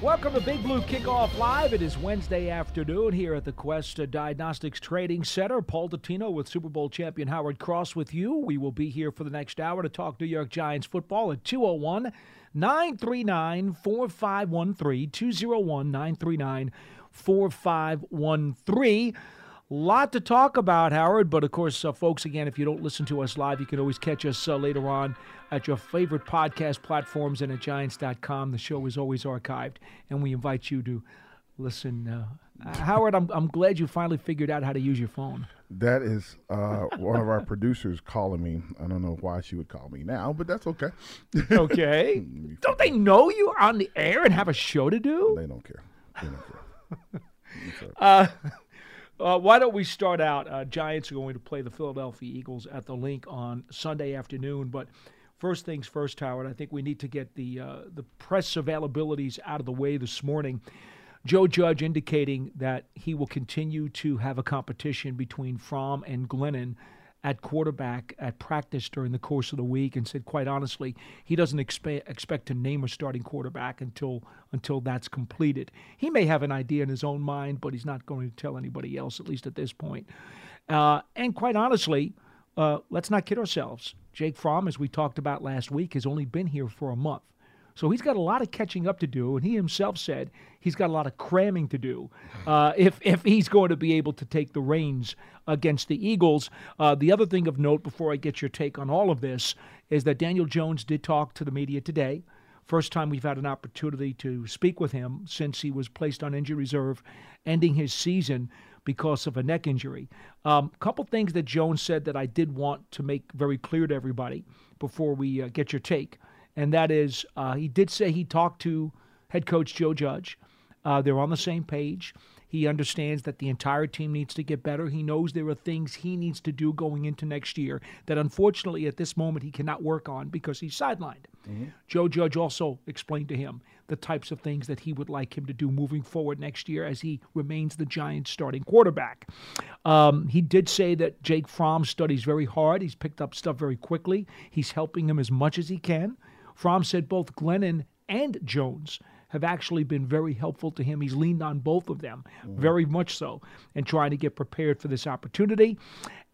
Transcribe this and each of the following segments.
Welcome to Big Blue Kickoff Live. It is Wednesday afternoon here at the Quest Diagnostics Training Center. Paul Dottino with Super Bowl champion Howard Cross with you. We will be here for the next hour to talk New York Giants football at 201 939 4513. 201 939 4513. Lot to talk about, Howard. But of course, uh, folks, again, if you don't listen to us live, you can always catch us uh, later on at your favorite podcast platforms and at giants.com. The show is always archived, and we invite you to listen. Uh, Howard, I'm, I'm glad you finally figured out how to use your phone. That is uh, one of our producers calling me. I don't know why she would call me now, but that's okay. Okay. don't they know you are on the air and have a show to do? They don't care. They don't care. Uh, why don't we start out? Uh, Giants are going to play the Philadelphia Eagles at the Linc on Sunday afternoon. But first things first, Howard. I think we need to get the uh, the press availabilities out of the way this morning. Joe Judge indicating that he will continue to have a competition between Fromm and Glennon at quarterback at practice during the course of the week, and said quite honestly he doesn't expect expect to name a starting quarterback until until that's completed. He may have an idea in his own mind, but he's not going to tell anybody else, at least at this point. Uh, and quite honestly, uh, let's not kid ourselves. Jake Fromm, as we talked about last week, has only been here for a month. So he's got a lot of catching up to do, and he himself said he's got a lot of cramming to do uh, if if he's going to be able to take the reins against the Eagles. Uh, the other thing of note, before I get your take on all of this, is that Daniel Jones did talk to the media today. First time we've had an opportunity to speak with him since he was placed on injury reserve, ending his season because of a neck injury. A um, couple things that Jones said that I did want to make very clear to everybody before we uh, get your take and that is uh, he did say he talked to head coach Joe Judge. Uh, they're on the same page. He understands that the entire team needs to get better. He knows there are things he needs to do going into next year that unfortunately at this moment he cannot work on because he's sidelined. Joe Judge also explained to him the types of things that he would like him to do moving forward next year as he remains the Giants' starting quarterback. Um, he did say that Jake Fromm studies very hard. He's picked up stuff very quickly. He's helping him as much as he can. Fromm said both Glennon and Jones have actually been very helpful to him. He's leaned on both of them, very much so, and trying to get prepared for this opportunity.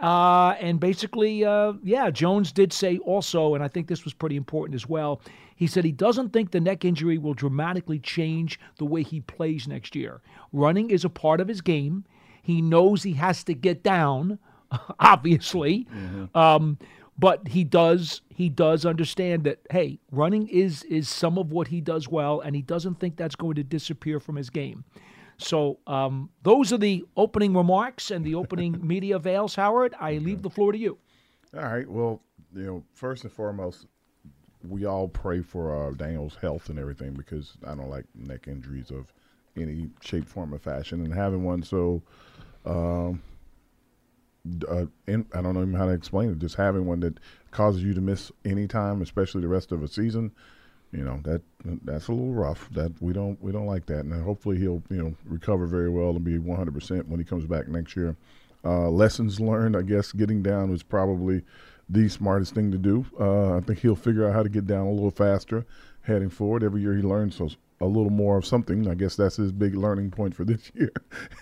Uh, and basically, uh, yeah, Jones did say also, and I think this was pretty important as well. He said he doesn't think the neck injury will dramatically change the way he plays next year. Running is a part of his game. He knows he has to get down, obviously. Um, but he does he does understand that hey running is is some of what he does well and he doesn't think that's going to disappear from his game so um, those are the opening remarks and the opening media veils howard i leave the floor to you All right. Well, you know, first and foremost, we all pray for uh, Daniel's health and everything because I don't like neck injuries of any shape, form, or fashion. And having one so, um, uh, in, I don't know even how to explain it. Just having one that causes you to miss any time, especially the rest of a season, you know that that's a little rough. That we don't we don't like that. And hopefully he'll you know recover very well and be 100 percent when he comes back next year. Uh, lessons learned, I guess, getting down was probably the smartest thing to do. Uh, I think he'll figure out how to get down a little faster heading forward. Every year he learns so a little more of something. I guess that's his big learning point for this year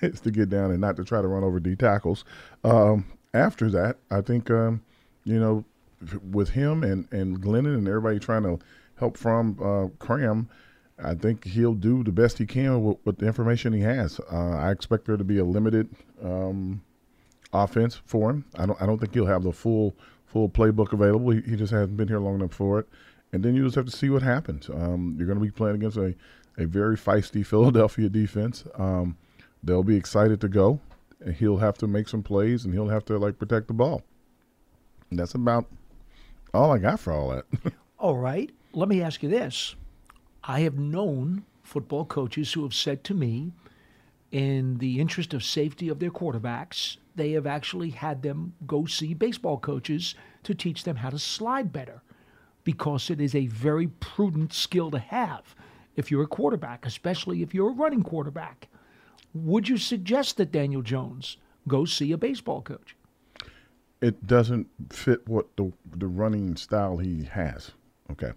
is to get down and not to try to run over D tackles. Um, after that, I think um, you know with him and and Glennon and everybody trying to help from uh, Cram. I think he'll do the best he can with, with the information he has. Uh, I expect there to be a limited um, offense for him. I don't. I don't think he'll have the full full playbook available. He, he just hasn't been here long enough for it. And then you just have to see what happens. Um, you're going to be playing against a, a very feisty Philadelphia defense. Um, they'll be excited to go. And he'll have to make some plays, and he'll have to like protect the ball. And that's about all I got for all that. all right let me ask you this i have known football coaches who have said to me in the interest of safety of their quarterbacks they have actually had them go see baseball coaches to teach them how to slide better because it is a very prudent skill to have if you're a quarterback, especially if you're a running quarterback. Would you suggest that Daniel Jones go see a baseball coach? It doesn't fit what the the running style he has. Okay,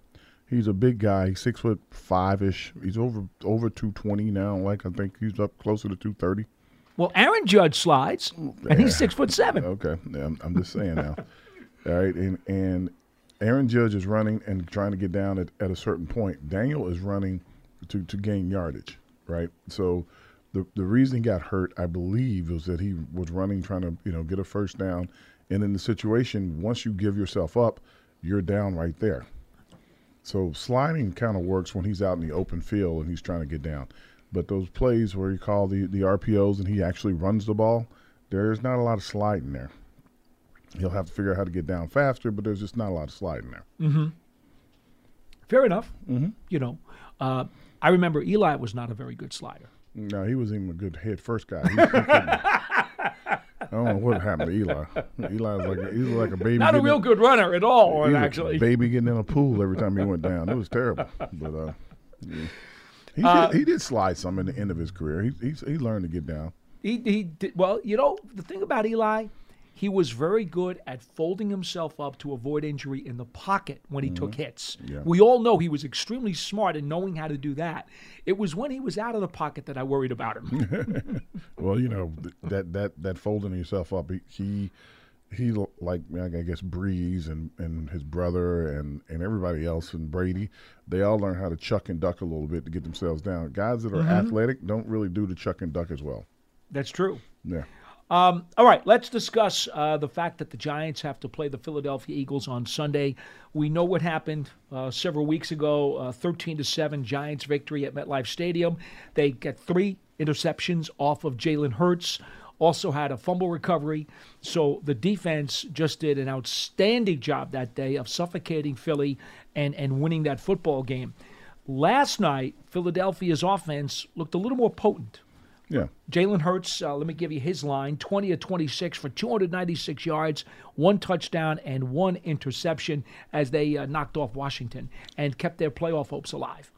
he's a big guy. He's six foot five ish. He's over over two twenty now. Like I think he's up closer to two thirty. Well, Aaron Judge slides, and he's six foot seven. Okay, yeah, I'm, I'm just saying now. All right, and and Aaron Judge is running and trying to get down at, at a certain point. Daniel is running to, to gain yardage, right? So the the reason he got hurt, I believe, was that he was running trying to you know get a first down, and in the situation, once you give yourself up, you're down right there. So sliding kind of works when he's out in the open field and he's trying to get down. But those plays where you call the, the RPOs and he actually runs the ball, there's not a lot of sliding there. He'll have to figure out how to get down faster, but there's just not a lot of sliding there. Fair enough. Mm-hmm. You know, uh, I remember Eli was not a very good slider. No, he was even a good head first guy. He- he I don't know what happened to Eli. Eli was like a, he was like a baby. Not a real in- good runner at all, he was a actually. baby getting in a pool every time he went down. It was terrible. But uh, yeah. he Uh, did, he did slide some in the end of his career. He he, he learned to get down. He, he did, well, you know, the thing about Eli, he was very good at folding himself up to avoid injury in the pocket when he took hits. Mm-hmm. Yeah. We all know he was extremely smart in knowing how to do that. It was when he was out of the pocket that I worried about him. Well, you know that that that folding yourself up. He he, he like I guess Brees and, and his brother and, and everybody else and Brady. They all learn how to chuck and duck a little bit to get themselves down. Guys that are athletic don't really do the chuck and duck as well. That's true. Yeah. Um, all right, let's discuss uh, the fact that the Giants have to play the Philadelphia Eagles on Sunday. We know what happened uh, several weeks ago: uh, thirteen to seven Giants victory at MetLife Stadium. They get three interceptions off of Jalen Hurts. Also had a fumble recovery. So the defense just did an outstanding job that day of suffocating Philly and and winning that football game. Last night, Philadelphia's offense looked a little more potent. Yeah. Jalen Hurts, uh, let me give you his line 20 of 26 for 296 yards, one touchdown, and one interception as they uh, knocked off Washington and kept their playoff hopes alive.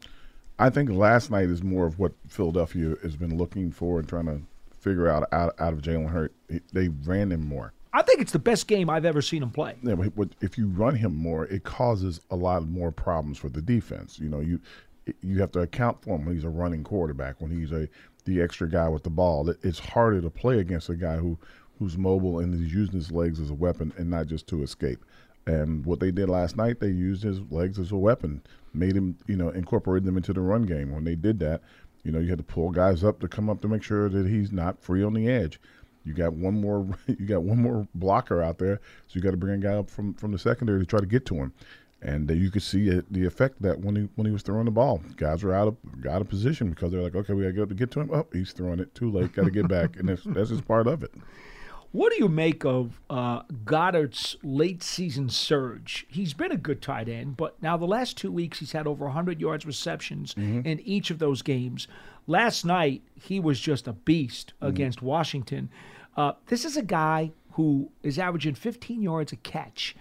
I think last night is more of what Philadelphia has been looking for and trying to figure out out, out of Jalen Hurt. He- They ran him more. I think it's the best game I've ever seen him play. Yeah, but if you run him more, it causes a lot more problems for the defense. You know, you you have to account for him when he's a running quarterback, when he's a the extra guy with the ball. It's harder to play against a guy who who's mobile and is using his legs as a weapon and not just to escape. And what they did last night, they used his legs as a weapon, made him, you know, incorporated them into the run game. When they did that, you know, you had to pull guys up to come up to make sure that he's not free on the edge. You got one more, you got one more blocker out there, so you got to bring a guy up from from the secondary to try to get to him. And you could see it, the effect that when he when he was throwing the ball, guys were out of out of position because they're like, okay, we got to go to get to him. Oh, he's throwing it too late. Got to get back, and that's that's just part of it. What do you make of uh, Goedert's late season surge? He's been a good tight end, but now the last two weeks he's had over 100 yards receptions in each of those games. Last night he was just a beast against Washington. Uh, this is a guy who is averaging 15 yards a catch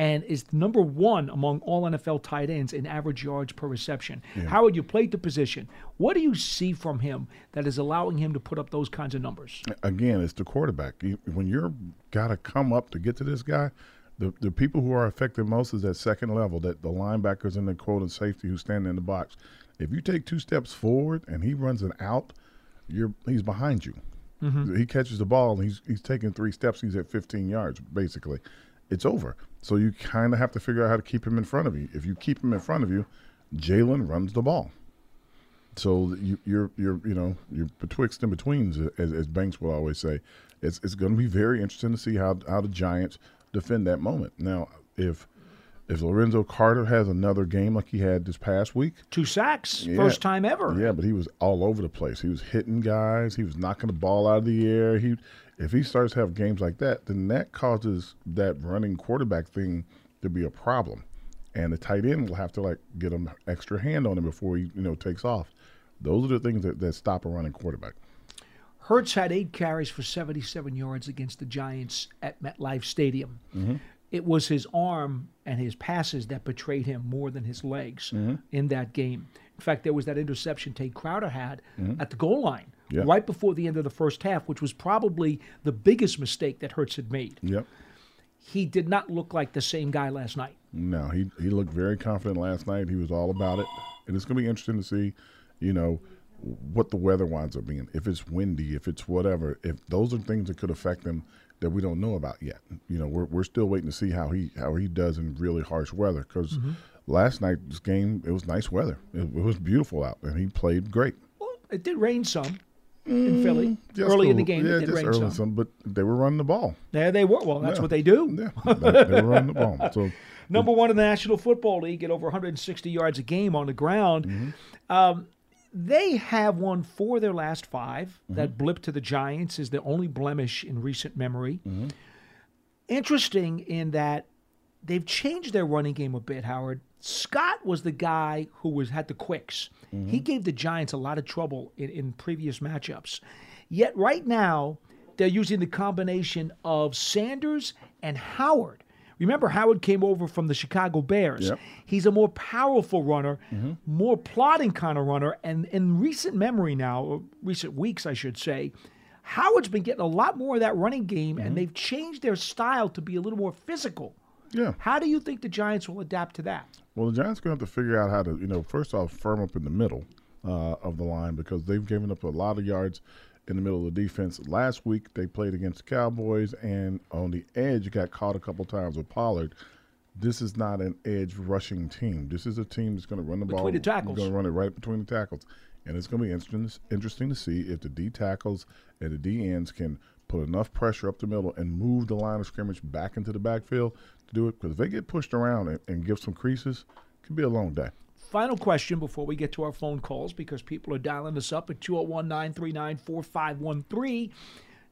and is number one among all NFL tight ends in average yards per reception. Howard, you played the position. What do you see from him that is allowing him to put up those kinds of numbers? again, it's the quarterback. When you're got to come up to get to this guy, the the people who are affected most is that second level, that the linebackers and the quoted safety who stand in the box. If you take two steps forward and he runs an out, you're he's behind you. Mm-hmm. He catches the ball and he's he's taking three steps. He's at 15 yards basically. It's over. So you kind of have to figure out how to keep him in front of you. If you keep him in front of you, Jalen runs the ball. So you, you're you're you know you're betwixt and betweens, as, as Banks will always say. It's it's going to be very interesting to see how how the Giants defend that moment. Now, if if Lorenzo Carter has another game like he had this past week, Two sacks, Yeah. first time ever. yeah, but he was all over the place. He was hitting guys. He was knocking the ball out of the air. He, if he starts to have games like that, then that causes that running quarterback thing to be a problem, and the tight end will have to like get an extra hand on him before he you know takes off. Those are the things that, that stop a running quarterback. Hurts had eight carries for 77 yards against the Giants at MetLife Stadium. Mm-hmm. It was his arm and his passes that betrayed him more than his legs Mm-hmm. in that game. In fact, there was that interception Tae Crowder had at the goal line Mm-hmm. Right before the end of the first half, which was probably the biggest mistake that Hurts had made. Yep. He did not look like the same guy last night. No, he he looked very confident last night. He was all about it, and it's going to be interesting to see, you know, what the weather winds up being. If it's windy, if it's whatever, if those are things that could affect him that we don't know about yet. You know, we're we're still waiting to see how he how he does in really harsh weather. Because last night's game, it was nice weather. It, it was beautiful out, and he played great. Well, it did rain some in Philly early in the game. yeah, it did just rain early some. some, but they were running the ball. There they were. Well, that's Yeah. what they do. Yeah, they, they were running the ball. So Number one in the National Football League at over 160 yards a game on the ground. Mm-hmm. Um, they have won four of their last 5 Mm-hmm. That blip to the Giants is the only blemish in recent memory. Mm-hmm. Interesting in that they've changed their running game a bit, Howard. Scott was the guy who was had the quicks. Mm-hmm. He gave the Giants a lot of trouble in, in previous matchups. Yet right now, they're using the combination of Sanders and Howard. Remember, Howard came over from the Chicago Bears. Yep. He's a more powerful runner, more plotting kind of runner. And in recent memory now, or recent weeks, I should say, Howard's been getting a lot more of that running game, and they've changed their style to be a little more physical. yeah. How do you think the Giants will adapt to that? Well, the Giants are going to have to figure out how to, you know, first off, firm up in the middle uh, of the line because they've given up a lot of yards in the middle of the defense. Last week they played against the Cowboys, and on the edge got caught a couple times with Pollard. This is not an edge rushing team. This is a team that's going to run the ball. Between the tackles. Going to run it right between the tackles, and it's going to be interesting interesting to see if the D tackles and the D ends can put enough pressure up the middle and move the line of scrimmage back into the backfield to do it. Because if they get pushed around and, and give some creases, it could be a long day. Final question before we get to our phone calls because people are dialing us up at 201 939 4513.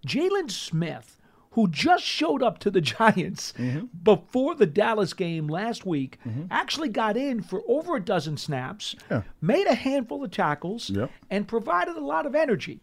Jalen Smith, who just showed up to the Giants mm-hmm. before the Dallas game last week, mm-hmm. actually got in for over a dozen snaps, Yeah. made a handful of tackles, and provided a lot of energy.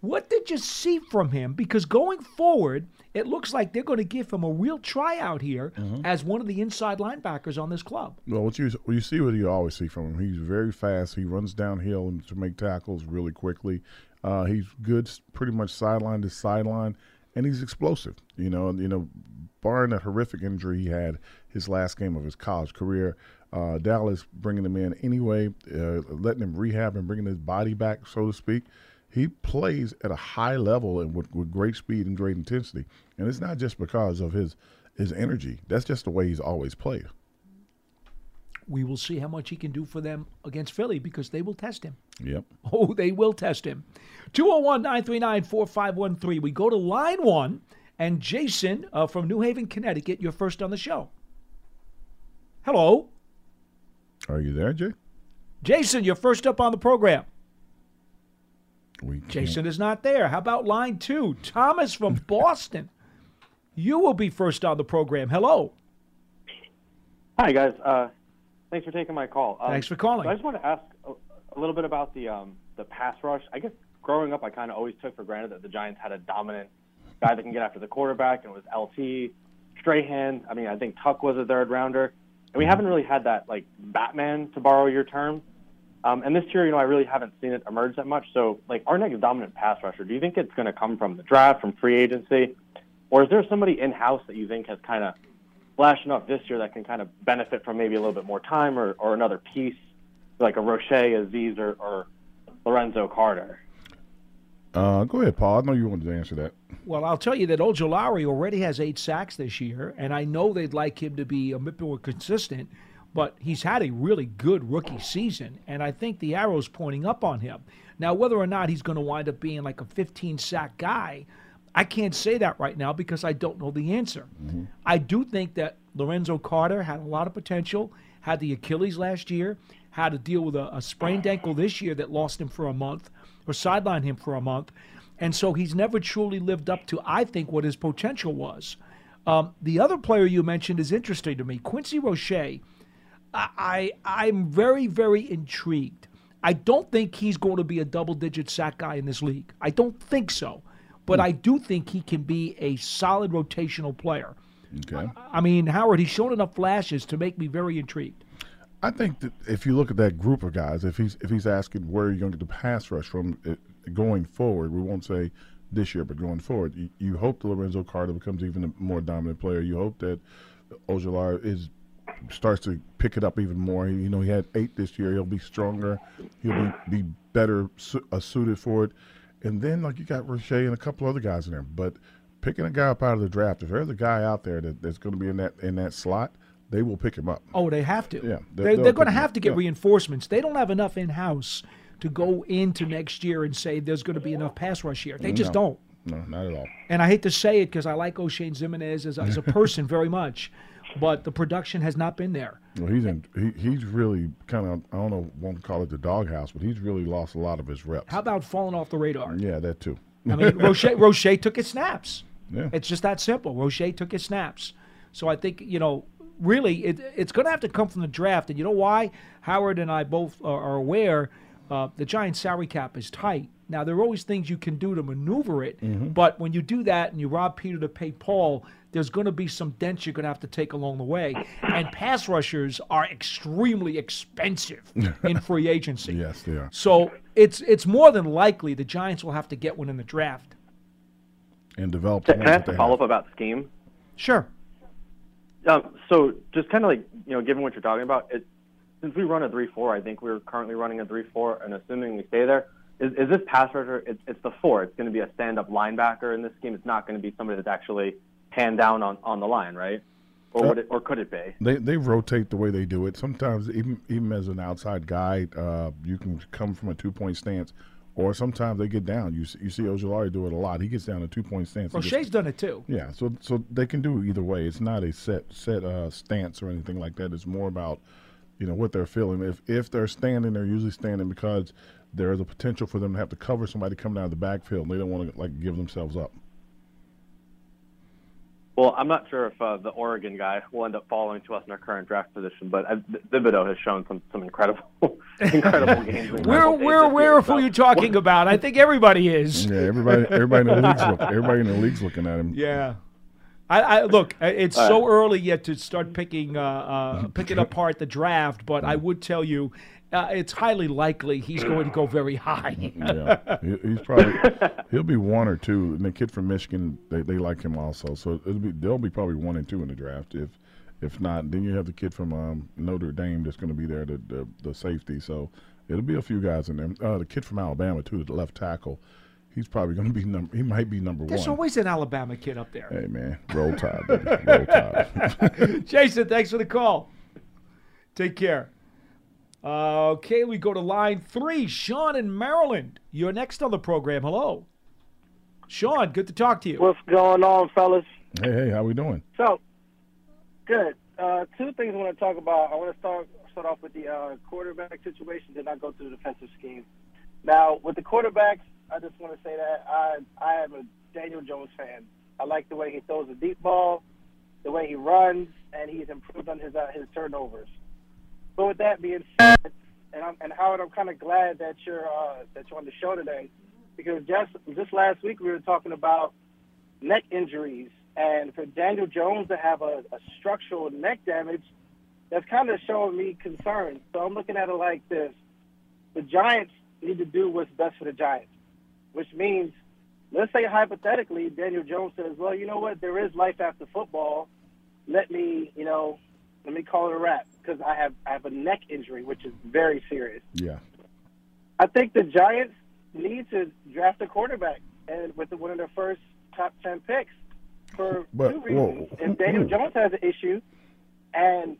What did you see from him? Because going forward, it looks like they're going to give him a real tryout here as one of the inside linebackers on this club. Well, what you you see what you always see from him. He's very fast. He runs downhill and to make tackles really quickly. Uh, he's good, pretty much sideline to sideline, and he's explosive. You know, you know, barring a horrific injury he had his last game of his college career, uh, Dallas bringing him in anyway, uh, letting him rehab and bringing his body back, so to speak. He plays at a high level and with, with great speed and great intensity, and it's not just because of his his energy. That's just the way he's always played. we will see how much he can do for them against Philly because they will test him. Yep. Oh, they will test him. 201 939 4513. We go to line one, and Jason uh, from New Haven, Connecticut, you're first on the show. Hello. Are you there, Jay? Jason, you're first up on the program. We can't- Jason is not there. How about line two? Thomas from Boston. You will be first on the program. Hello. Hi guys, uh, thanks for taking my call. Um, Thanks for calling. so I just want to ask a, a little bit about the um, the pass rush. I guess growing up, I kind of always took for granted that the Giants had a dominant guy that can get after the quarterback, and it was LT, Strahan. I mean, I think Tuck was a third rounder, and we haven't really had that like Batman, to borrow your term. Um, and this year, you know, I really haven't seen it emerge that much. So, like, our next dominant pass rusher, do you think it's going to come from the draft, from free agency, or is there somebody in house that you think has kind of flashed enough this year that can kind of benefit from maybe a little bit more time or, or another piece, like a Roche, Azeez, or, or Lorenzo Carter? Uh, go ahead, Paul. I know you wanted to answer that. Well, I'll tell you that Ojulari already has eight sacks this year, and I know they'd like him to be a bit more consistent, but he's had a really good rookie season, and I think the arrow's pointing up on him. Now, whether or not he's going to wind up being like a 15 sack guy, I can't say that right now because I don't know the answer. I do think that Lorenzo Carter had a lot of potential, had the Achilles last year, had to deal with a, a sprained ankle this year that lost him for a month or sidelined him for a month. And so he's never truly lived up to, I think, what his potential was. Um, the other player you mentioned is interesting to me, Quincy Roche. I, I I'm very very intrigued. I don't think he's going to be a double-digit sack guy in this league. I don't think so, but I do think he can be a solid rotational player. Okay. I mean, Howard, he's shown enough flashes to make me very intrigued. I think that if you look at that group of guys, if he's if he's asking where you're going to get the pass rush from uh, going forward, we won't say this year, but going forward, you, you hope that Lorenzo Carter becomes even a more dominant player. You hope that Ojulari starts to pick it up even more. You know, he had eight this year. He'll be stronger. He'll be, be better su- uh, suited for it. And then, like you got Roche and a couple other guys in there, but picking a guy up out of the draft, if there's a guy out there that, that's going to be in that in that slot, they will pick him up. Oh, they have to. Yeah, they're, they're going to have to get Yeah. reinforcements. They don't have enough in house to go into next year and say there's going to be enough pass rush here. They just No. don't. No, not at all. And I hate to say it because I like Oshane Ximines as, as a person very much, but the production has not been there. Well, he's in. He, he's really kind of. I don't know. Won't call it the doghouse, but he's really lost a lot of his reps. How about falling off the radar? yeah, that too. I mean, Roche, Roche took his snaps. Yeah. It's just that simple. Roche took his snaps. So I think, you know, really, it, it's going to have to come from the draft. And you know why? Howard and I both are, are aware uh, the Giants' salary cap is tight. Now, there are always things you can do to maneuver it. Mm-hmm. But when you do that and you rob Peter to pay Paul, there's going to be some dents you're going to have to take along the way. And pass rushers are extremely expensive in free agency. Yes, they are. So it's it's more than likely the Giants will have to get one in the draft. And develop. the Can I ones ask a follow up about scheme? Sure. Um, so just kind of like you know, given what you're talking about, it, since we run a three-four, I think we're currently running a three-four, and assuming we stay there, is, is this pass rusher? It's, it's the four. It's going to be a stand-up linebacker in this scheme. It's not going to be somebody that's actually hand down on, on the line, right? Or would it, or could it be? They they rotate the way they do it. Sometimes even even as an outside guy, uh, you can come from a two point stance, or sometimes they get down. You see, you see Ojulari do it a lot. He gets down a two point stance. and just- Roche's done it too. Yeah, so so they can do either way. It's not a set set uh, stance or anything like that. It's more about you know what they're feeling. If if they're standing, they're usually standing because there is a potential for them to have to cover somebody coming out of the backfield. And they don't want to like give themselves up. Well, I'm not sure if uh, the Oregon guy will end up following to us in our current draft position, but uh, Thibodeaux has shown some some incredible incredible games. and Where incredible days where this where year, who are so- you talking about? I think everybody is. Yeah, everybody everybody in the league's look, everybody in the league's looking at him. Yeah. I, I look. uh, It's so early yet to start picking uh, uh, picking apart the draft, but I would tell you, uh, it's highly likely he's going to go very high. yeah, he, he's probably he'll be one or two. And the kid from Michigan, they, they like him also. So it'll be they'll be probably one and two in the draft. If if not, then you have the kid from um, Notre Dame that's going to be there, the, the the safety. So it'll be a few guys in there. Uh, the kid from Alabama too, the left tackle. He's probably going to be number. He might be number There's one. There's always an Alabama kid up there. Hey man, roll tide, baby. roll tide. Jason, thanks for the call. Take care. Okay, we go to line three. Sean in Maryland. You're next on the program. Hello. Sean, good to talk to you. What's going on, fellas? hey, hey, how we doing? So, good. Uh, two things I want to talk about. I want to start start off with the uh, quarterback situation, then I go through the defensive scheme. Now, with the quarterbacks, I just want to say that I I am a Daniel Jones fan. I like the way he throws a deep ball, the way he runs, and he's improved on his uh, his turnovers. But with that being said, and I'm, and Howard, I'm kind of glad that you're uh, that you're on the show today because just just last week we were talking about neck injuries, and for Daniel Jones to have a, a structural neck damage, that's kind of showing me concern. So I'm looking at it like this: the Giants need to do what's best for the Giants, which means, let's say hypothetically, Daniel Jones says, "Well, you know what? There is life after football. Let me, you know, let me call it a wrap because I have I have a neck injury, which is very serious." Yeah, I think the Giants need to draft a quarterback and with one of their first top ten picks for But, two whoa, reasons. if Daniel Jones has an issue, and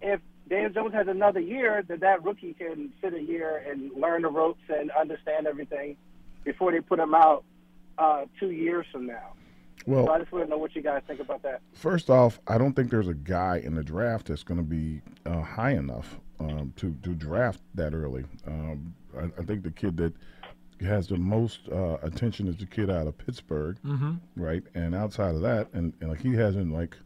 if Daniel Jones has another year, then that rookie can sit a year and learn the ropes and understand everything before they put him out uh, two years from now. Well, So I just want to know what you guys think about that. First off, I don't think there's a guy in the draft that's going to be uh, high enough um, to to draft that early. Um, I, I think the kid that has the most uh, attention is the kid out of Pittsburgh, Mm-hmm. right? And outside of that, and, and like he hasn't like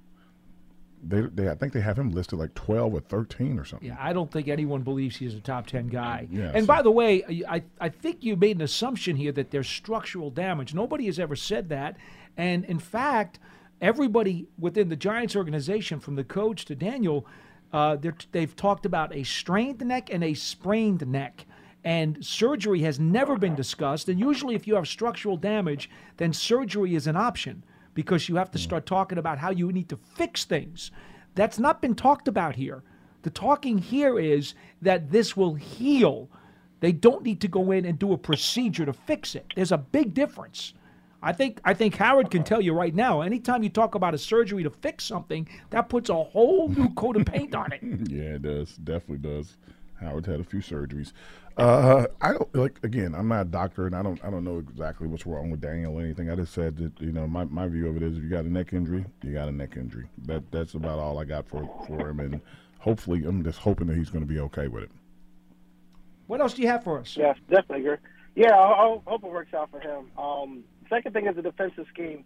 they, they I think they have him listed like twelve or thirteen or something. Yeah, I don't think anyone believes he's a top 10 guy. Yeah, and so- by the way, I, I think you made an assumption here that there's structural damage. Nobody has ever said that. And in fact, everybody within the Giants organization, from the coach to Daniel, uh, they've talked about a strained neck and a sprained neck. And surgery has never been discussed. And usually, if you have structural damage, then surgery is an option because you have to start talking about how you need to fix things. That's not been talked about here. The talking here is that this will heal. They don't need to go in and do a procedure to fix it. There's a big difference. I think I think Howard can tell you right now. Anytime you talk about a surgery to fix something, that puts a whole new coat of paint on it. Yeah, it does. Definitely does. Howard's had a few surgeries. Uh, I don't like. Again, I'm not a doctor, and I don't. I don't know exactly what's wrong with Daniel or anything. I just said that you know my, my view of it is if you got a neck injury, you got a neck injury. That that's about all I got for for him, and hopefully, I'm just hoping that he's going to be okay with it. What else do you have for us? Yeah, definitely. Yeah, I, I hope it works out for him. Um, second thing is the defensive scheme.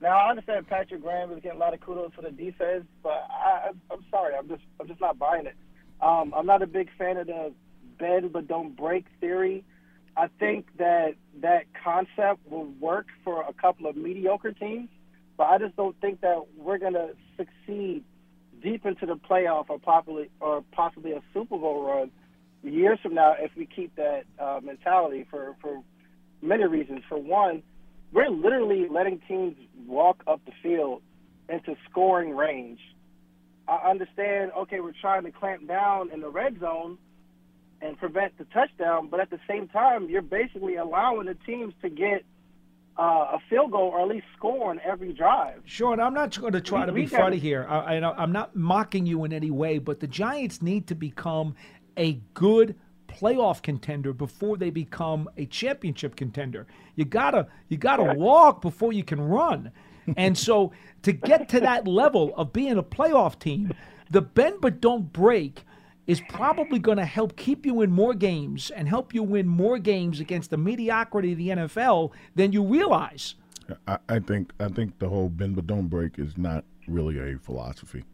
Now I understand Patrick Graham is getting a lot of kudos for the defense, but I, I'm sorry, I'm just I'm just not buying it. Um, I'm not a big fan of the bend but don't break theory. I think that that concept will work for a couple of mediocre teams, but I just don't think that we're going to succeed deep into the playoff or possibly or possibly a Super Bowl run years from now if we keep that uh, mentality for for many reasons. For one, we're literally letting teams walk up the field into scoring range. I understand, okay, we're trying to clamp down in the red zone and prevent the touchdown, but at the same time, you're basically allowing the teams to get uh, a field goal or at least score on every drive. Sean, I'm not going to try We- to be funny here. I, I, I'm not mocking you in any way, but the Giants need to become a good playoff contender before they become a championship contender. You gotta you gotta walk before you can run. And so to get to that level of being a playoff team, the bend but don't break is probably going to help keep you in more games and help you win more games against the mediocrity of the NFL than you realize. I, I think I think the whole bend but don't break is not really a philosophy.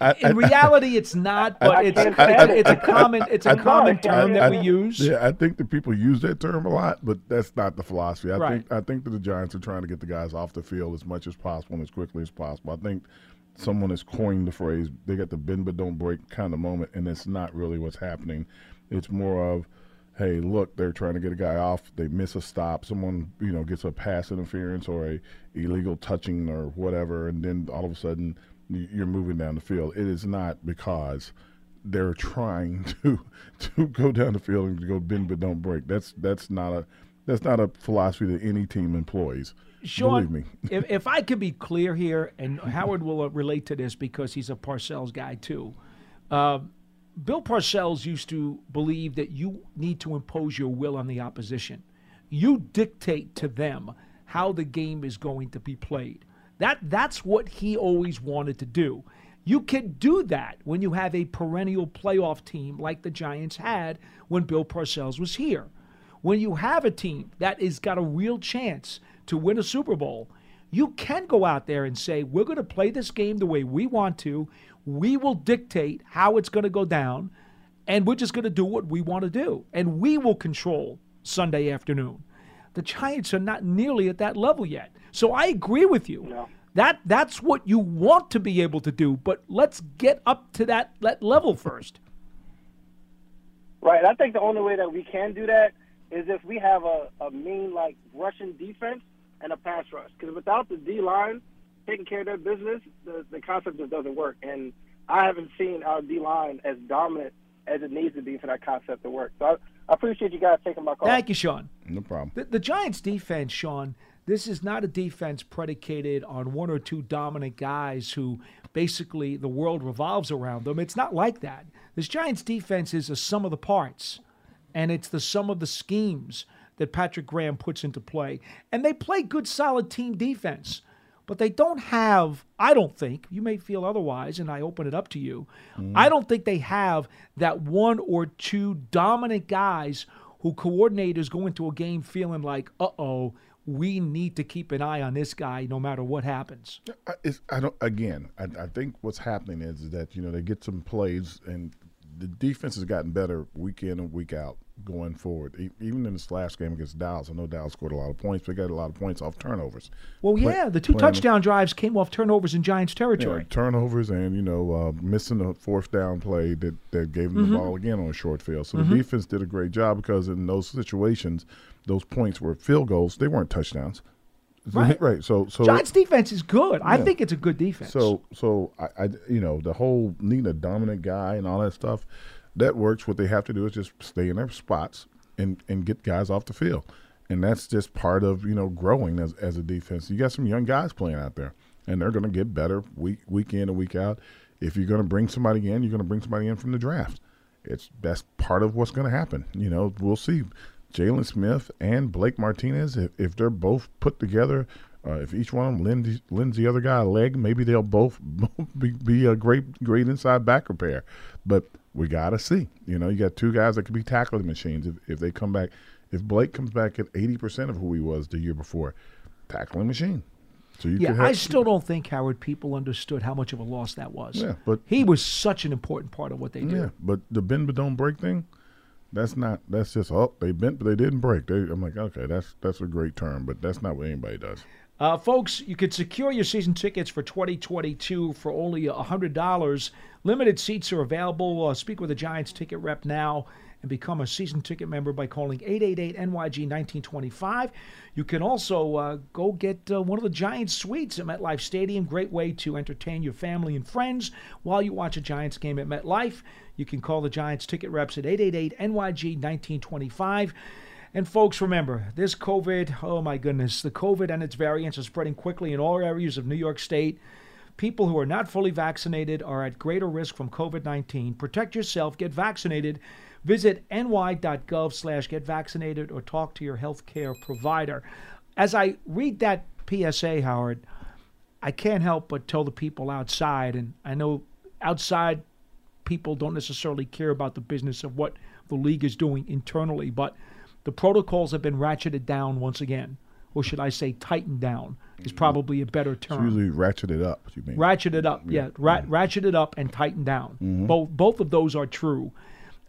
I, In reality, it's not, but it's can't it's a common it's a I- common I- term that I- we use. Yeah, I think that people use that term a lot, but that's not the philosophy. I Right. think I think that the Giants are trying to get the guys off the field as much as possible and as quickly as possible. I think someone has coined the phrase "they got the bend but don't break" kind of moment, and it's not really what's happening. It's more of hey, look, they're trying to get a guy off. They miss a stop. Someone, you know, gets a pass interference or a illegal touching or whatever, and then all of a sudden you're moving down the field. It is not because they're trying to to go down the field and go bend but don't break. That's that's not a that's not a philosophy that any team employs. Sean, Believe me. if, if I could be clear here, and Howard will uh, relate to this because he's a Parcells guy too. Uh, Bill Parcells used to believe that you need to impose your will on the opposition. You dictate to them how the game is going to be played. That that's what he always wanted to do. You can do that when you have a perennial playoff team like the Giants had when Bill Parcells was here. When you have a team that has got a real chance to win a Super Bowl, you can go out there and say, We're going to play this game the way we want to. We will dictate how it's going to go down, and we're just going to do what we want to do. And we will control Sunday afternoon. The Giants are not nearly at that level yet. So I agree with you. That that's what you want to be able to do, but let's get up to that, that level first. Right. I think the only way that we can do that is if we have a, a mean, like, Russian defense and a pass rush. Because without the D line taking care of their business, the, the concept just doesn't work. And I haven't seen our D line as dominant as it needs to be for that concept to work. So I, I appreciate you guys taking my call. Thank you, Sean. No problem. The, the Giants' defense, Sean, this is not a defense predicated on one or two dominant guys who basically the world revolves around them. It's not like that. This Giants' defense is a sum of the parts, and it's the sum of the schemes that Patrick Graham puts into play. And they play good, solid team defense. But they don't have, I don't think, you may feel otherwise, and I open it up to you. I don't think they have that one or two dominant guys who coordinators go into a game feeling like, uh oh, we need to keep an eye on this guy no matter what happens. It's, I don't. Again, I, I think what's happening is that you know they get some plays and the defense has gotten better week in and week out. Going forward. E- even in this last game against Dallas, I know Dallas scored a lot of points, but they got a lot of points off turnovers. Well, Play- yeah, the two touchdown drives came off turnovers in Giants Yeah, territory. turnovers and you know uh, missing a fourth down play that, that gave them Mm-hmm. the ball again on a short field. So the defense did a great job because in those situations, those points were field goals. They weren't touchdowns. Right. right. So so Giants defense is good. I think it's a good defense. So, so I, I, you know, the whole needing a dominant guy and all that stuff, that works. What they have to do is just stay in their spots and and get guys off the field, and that's just part of you know growing as as a defense. You got some young guys playing out there, and they're going to get better week week in and week out. If you're going to bring somebody in, you're going to bring somebody in from the draft. It's that's part of what's going to happen. You know, we'll see. Jalen Smith and Blake Martinez, if, if they're both put together, uh, if each one of them lends, lends the other guy a leg, maybe they'll both be, be a great great inside back repair. But we got to see. You know, you got two guys that could be tackling machines if, if they come back. If Blake comes back at 80% of who he was the year before, tackling machine. So you yeah, I still don't think Howard people understood how much of a loss that was. Yeah, but- he was such an important part of what they did. Yeah, but the bend but don't break thing, that's not. That's just oh they bent but they didn't break. They, I'm like okay, that's that's a great term, but that's not what anybody does. Uh, folks, you could secure your season tickets for 2022 for only $100. Limited seats are available. Uh, speak with a Giants ticket rep now and become a season ticket member by calling 888 NYG 1925. You can also uh, go get uh, one of the Giants suites at MetLife Stadium. Great way to entertain your family and friends while you watch a Giants game at MetLife. You can call the Giants ticket reps at 888 NYG 1925. And folks, remember, this COVID, oh my goodness, the COVID and its variants are spreading quickly in all areas of New York State. People who are not fully vaccinated are at greater risk from COVID 19. Protect yourself, get vaccinated. Visit ny.gov slash get vaccinated or talk to your healthcare provider. As I read that PSA, Howard, I can't help but tell the people outside, and I know outside people don't necessarily care about the business of what the league is doing internally, but the protocols have been ratcheted down once again, or should I say, tightened down is probably a better It's term. usually ratcheted up. You mean? Ratcheted up, yeah, ra- ratcheted up and tightened down. Both both of those are true.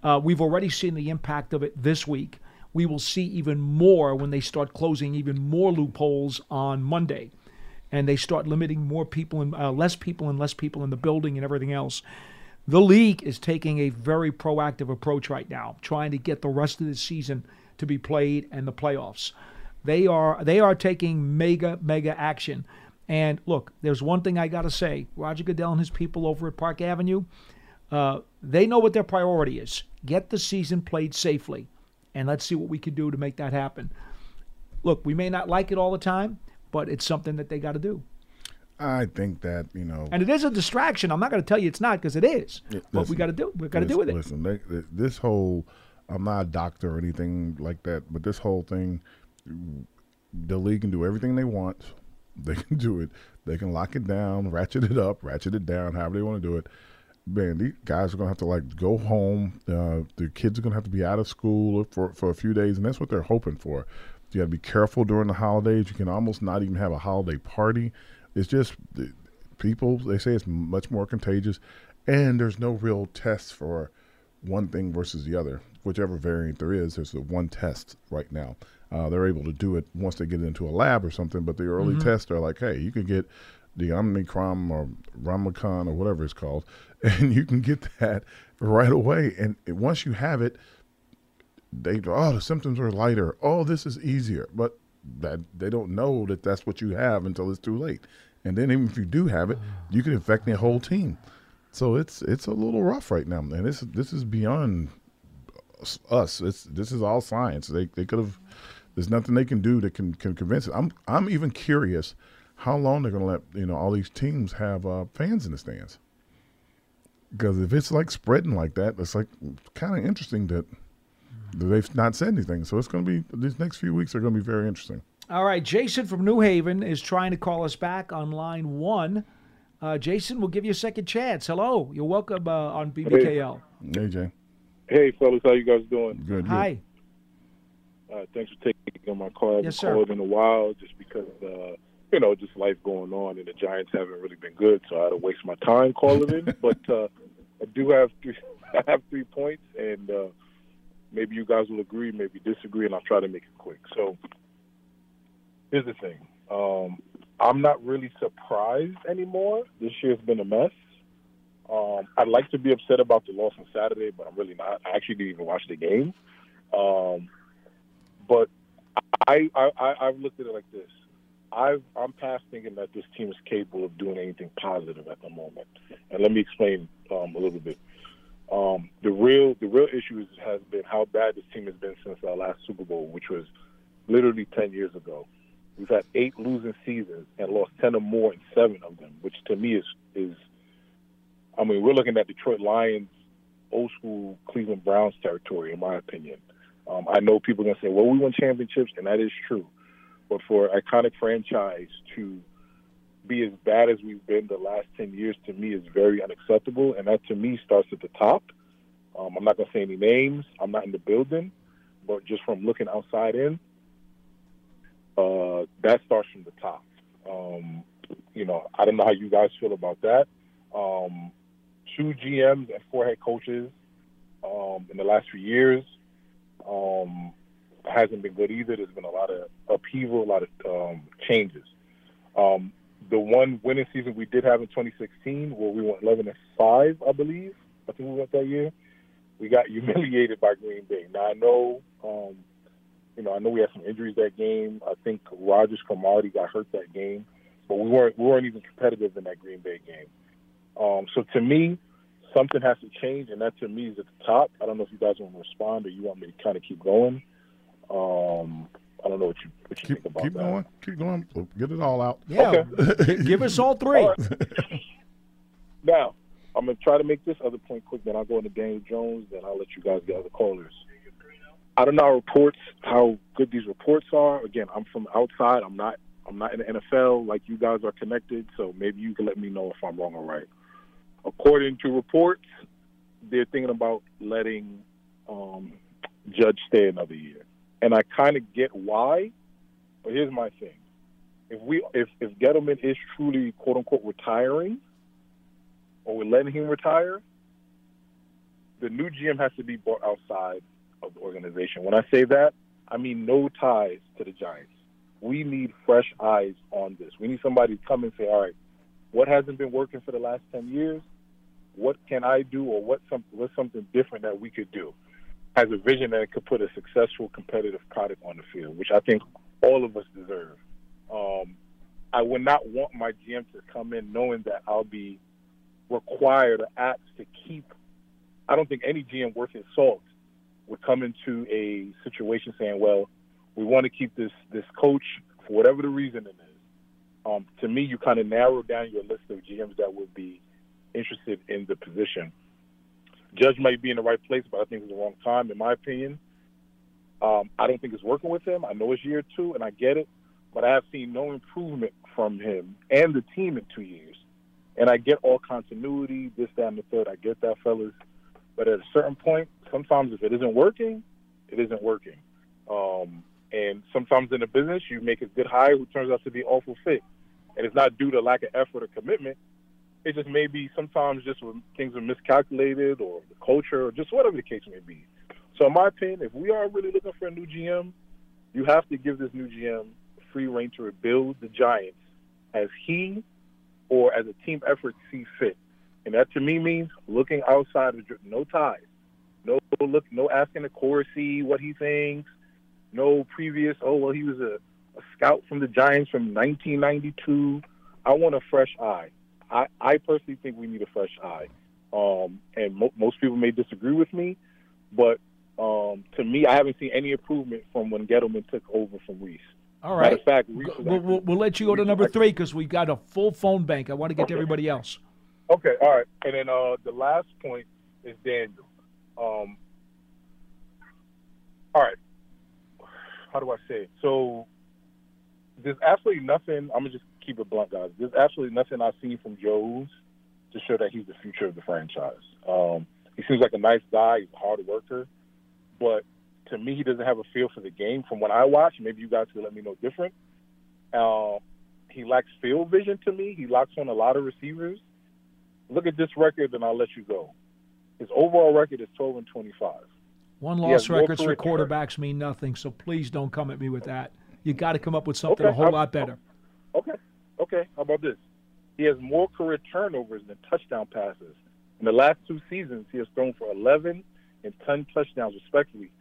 Uh, we've already seen the impact of it this week. We will see even more when they start closing even more loopholes on Monday, and they start limiting more people and uh, less people and less people in the building and everything else. The league is taking a very proactive approach right now, trying to get the rest of the season to be played and the playoffs. They are they are taking mega mega action. And look, there's one thing I got to say: Roger Goodell and his people over at Park Avenue, uh, they know what their priority is. Get the season played safely, and let's see what we can do to make that happen. Look, we may not like it all the time, but it's something that they got to do. I think that you know. And it is a distraction. I'm not going to tell you it's not because it is. Yeah, but we got to do. We got to do listen- with it. Listen, this whole, I'm not a doctor or anything like that, but this whole thing, the league can do everything they want. They can do it. They can lock it down, ratchet it up, ratchet it down, however they want to do it. Man, these guys are gonna have to like go home. Uh, the kids are gonna have to be out of school for for a few days, and that's what they're hoping for. You got to be careful during the holidays. You can almost not even have a holiday party. It's just people. They say it's much more contagious, and there's no real test for one thing versus the other. Whichever variant there is, there's the one test right now. Uh, they're able to do it once they get it into a lab or something, but the early tests are like, hey, you can get the Omicron or Ramacon or whatever it's called, and you can get that right away. And once you have it, they oh the symptoms are lighter. Oh, this is easier, but that they don't know that that's what you have until it's too late. And then even if you do have it, you can infect the whole team. So it's it's a little rough right now, and this this is beyond us- us. It's this is all science. They they could have. There's nothing they can do that can can convince it. I'm I'm even curious how long they're going to let you know all these teams have uh, fans in the stands. Because if it's like spreading like that, it's like kind of interesting that that they've not said anything. So it's going to be these next few weeks are going to be very interesting. All right, Jason from New Haven is trying to call us back on line one. Uh, Jason, we'll give you a second chance. Hello, you're welcome uh, on BBKL. Hey Jay, Hey, fellas, how you guys doing? good. good. Hi. Uh, thanks for taking my call. I haven't Yes, sir. called in a while just because, uh, you know, just life going on, and the Giants haven't really been good, so I had to waste my time calling in. but uh, I do have three. I have three points, and uh, Maybe you guys will agree, maybe disagree, and I'll try to make it quick. So here's the thing. Um, I'm not really surprised anymore. This year's been a mess. Um, I'd like to be upset about the loss on Saturday, but I'm really not. I actually didn't even watch the game. Um, but I, I, I, I've looked at it like this. I've, I'm past thinking that this team is capable of doing anything positive at the moment. And let me explain um, a little bit. Um, the real the real issue has been how bad this team has been since our last Super Bowl, which was literally 10 years ago. We've had eight losing seasons and lost 10 or more in seven of them, which to me is is I mean, we're looking at Detroit Lions, old school Cleveland Browns territory, in my opinion. Um, I know people are going to say, well, we won championships, and that is true. But for iconic franchise to be as bad as we've been the last 10 years, to me, is very unacceptable. And that, to me, starts at the top. Um, I'm not going to say any names. I'm not in the building. But just from looking outside in, uh, that starts from the top. Um, you know, I don't know how you guys feel about that. Um, two GMs and four head coaches um, in the last few years. Um, hasn't been good either. There's been a lot of upheaval, a lot of um, changes. Um, the one winning season we did have in 2016, where we went 11 and five, I believe. I think we went that year. We got humiliated by Green Bay. Now I know, um, you know, I know we had some injuries that game. I think Rodgers-Cromartie got hurt that game, but we weren't we weren't even competitive in that Green Bay game. Um, so to me, something has to change, and that to me is at the top. I don't know if you guys want to respond or you want me to kind of keep going. Um, I don't know what you what you keep, think about keep that. going, keep going. We'll get it all out. Yeah, G- give us all three. All right. now, I'm gonna try to make this other point quick. Then I'll go into Daniel Jones. Then I'll let you guys get other callers. I don't know how reports how good these reports are. Again, I'm from outside. I'm not I'm not in the NFL like you guys are connected. So maybe you can let me know if I'm wrong or right. According to reports, they're thinking about letting um, Judge stay another year, and I kind of get why. But here's my thing: if we if if Gettleman is truly quote unquote retiring, or we're letting him retire, the new GM has to be brought outside of the organization. When I say that, I mean no ties to the Giants. We need fresh eyes on this. We need somebody to come and say, all right, what hasn't been working for the last 10 years? What can I do or what some, what's something different that we could do? Has a vision that could put a successful competitive product on the field, which I think all of us deserve. Um, I would not want my GM to come in knowing that I'll be required or asked to keep. I don't think any GM worth his salt would come into a situation saying, "Well, we want to keep this this coach for whatever the reason it is." Um, to me, you kind of narrow down your list of GMs that would be interested in the position. Judge might be in the right place, but I think it's the wrong time, in my opinion. Um, I don't think it's working with him. I know it's year two, and I get it, but I have seen no improvement from him and the team in two years. And I get all continuity, this, that, and the third. I get that, fellas. But at a certain point, sometimes if it isn't working, it isn't working. Um, and sometimes in a business, you make a good hire who turns out to be awful fit. And it's not due to lack of effort or commitment. It just may be sometimes just when things are miscalculated or the culture or just whatever the case may be. So, in my opinion, if we are really looking for a new GM, you have to give this new GM free reign to rebuild the Giants as he or as a team effort sees fit. And that to me means looking outside of no ties, no look, no asking Accorsi what he thinks, no previous. Oh well, he was a, a scout from the Giants from 1992. I want a fresh eye. I, I personally think we need a fresh eye. Um, and mo- most people may disagree with me, but um, to me, I haven't seen any improvement from when Gettleman took over from Reese. All right. Matter of fact, Reese we'll, actually- we'll, we'll let you go to number three because we've got a full phone bank. I want to get to everybody else. Okay, all right. And then uh, the last point is Daniel. Um, all right. How do I say it? So there's absolutely nothing. I'm gonna just keep it blunt, guys. There's absolutely nothing I've seen from Jones to show that he's the future of the franchise. Um, he seems like a nice guy. He's a hard worker, but to me, he doesn't have a feel for the game. From what I watch, maybe you guys can let me know different. Uh, he lacks field vision to me. He locks on a lot of receivers. Look at this record, and I'll let you go. His overall record is 12 and 25. One loss records for quarterbacks mean nothing, so please don't come at me with that. You got to come up with something Okay, a whole I'm- lot better. Okay. Okay. How about this? He has more career turnovers than touchdown passes. In the last two seasons, he has thrown for 11 and 10 touchdowns, respectively,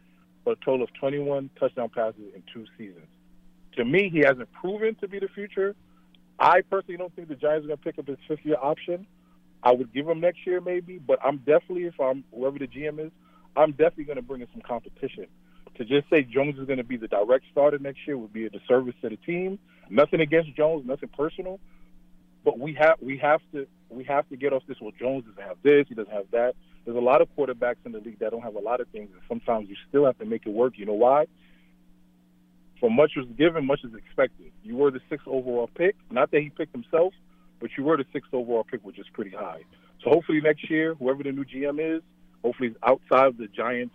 for a total of 21 touchdown passes in two seasons. To me, he hasn't proven to be the future. I personally don't think the Giants are going to pick up his fifth year option. I would give him next year, maybe, but I'm definitely, if I'm whoever the GM is, I'm definitely going to bring in some competition. To just say Jones is going to be the direct starter next year would be a disservice to the team. Nothing against Jones, nothing personal, but we have we have to we have to get off this. Well, Jones doesn't have this, he doesn't have that. There's a lot of quarterbacks in the league that don't have a lot of things, and sometimes you still have to make it work. You know why? For much was given, much is expected. You were the sixth overall pick. Not that he picked himself, but you were the sixth overall pick, which is pretty high. So hopefully next year, whoever the new GM is, hopefully outside of the Giants'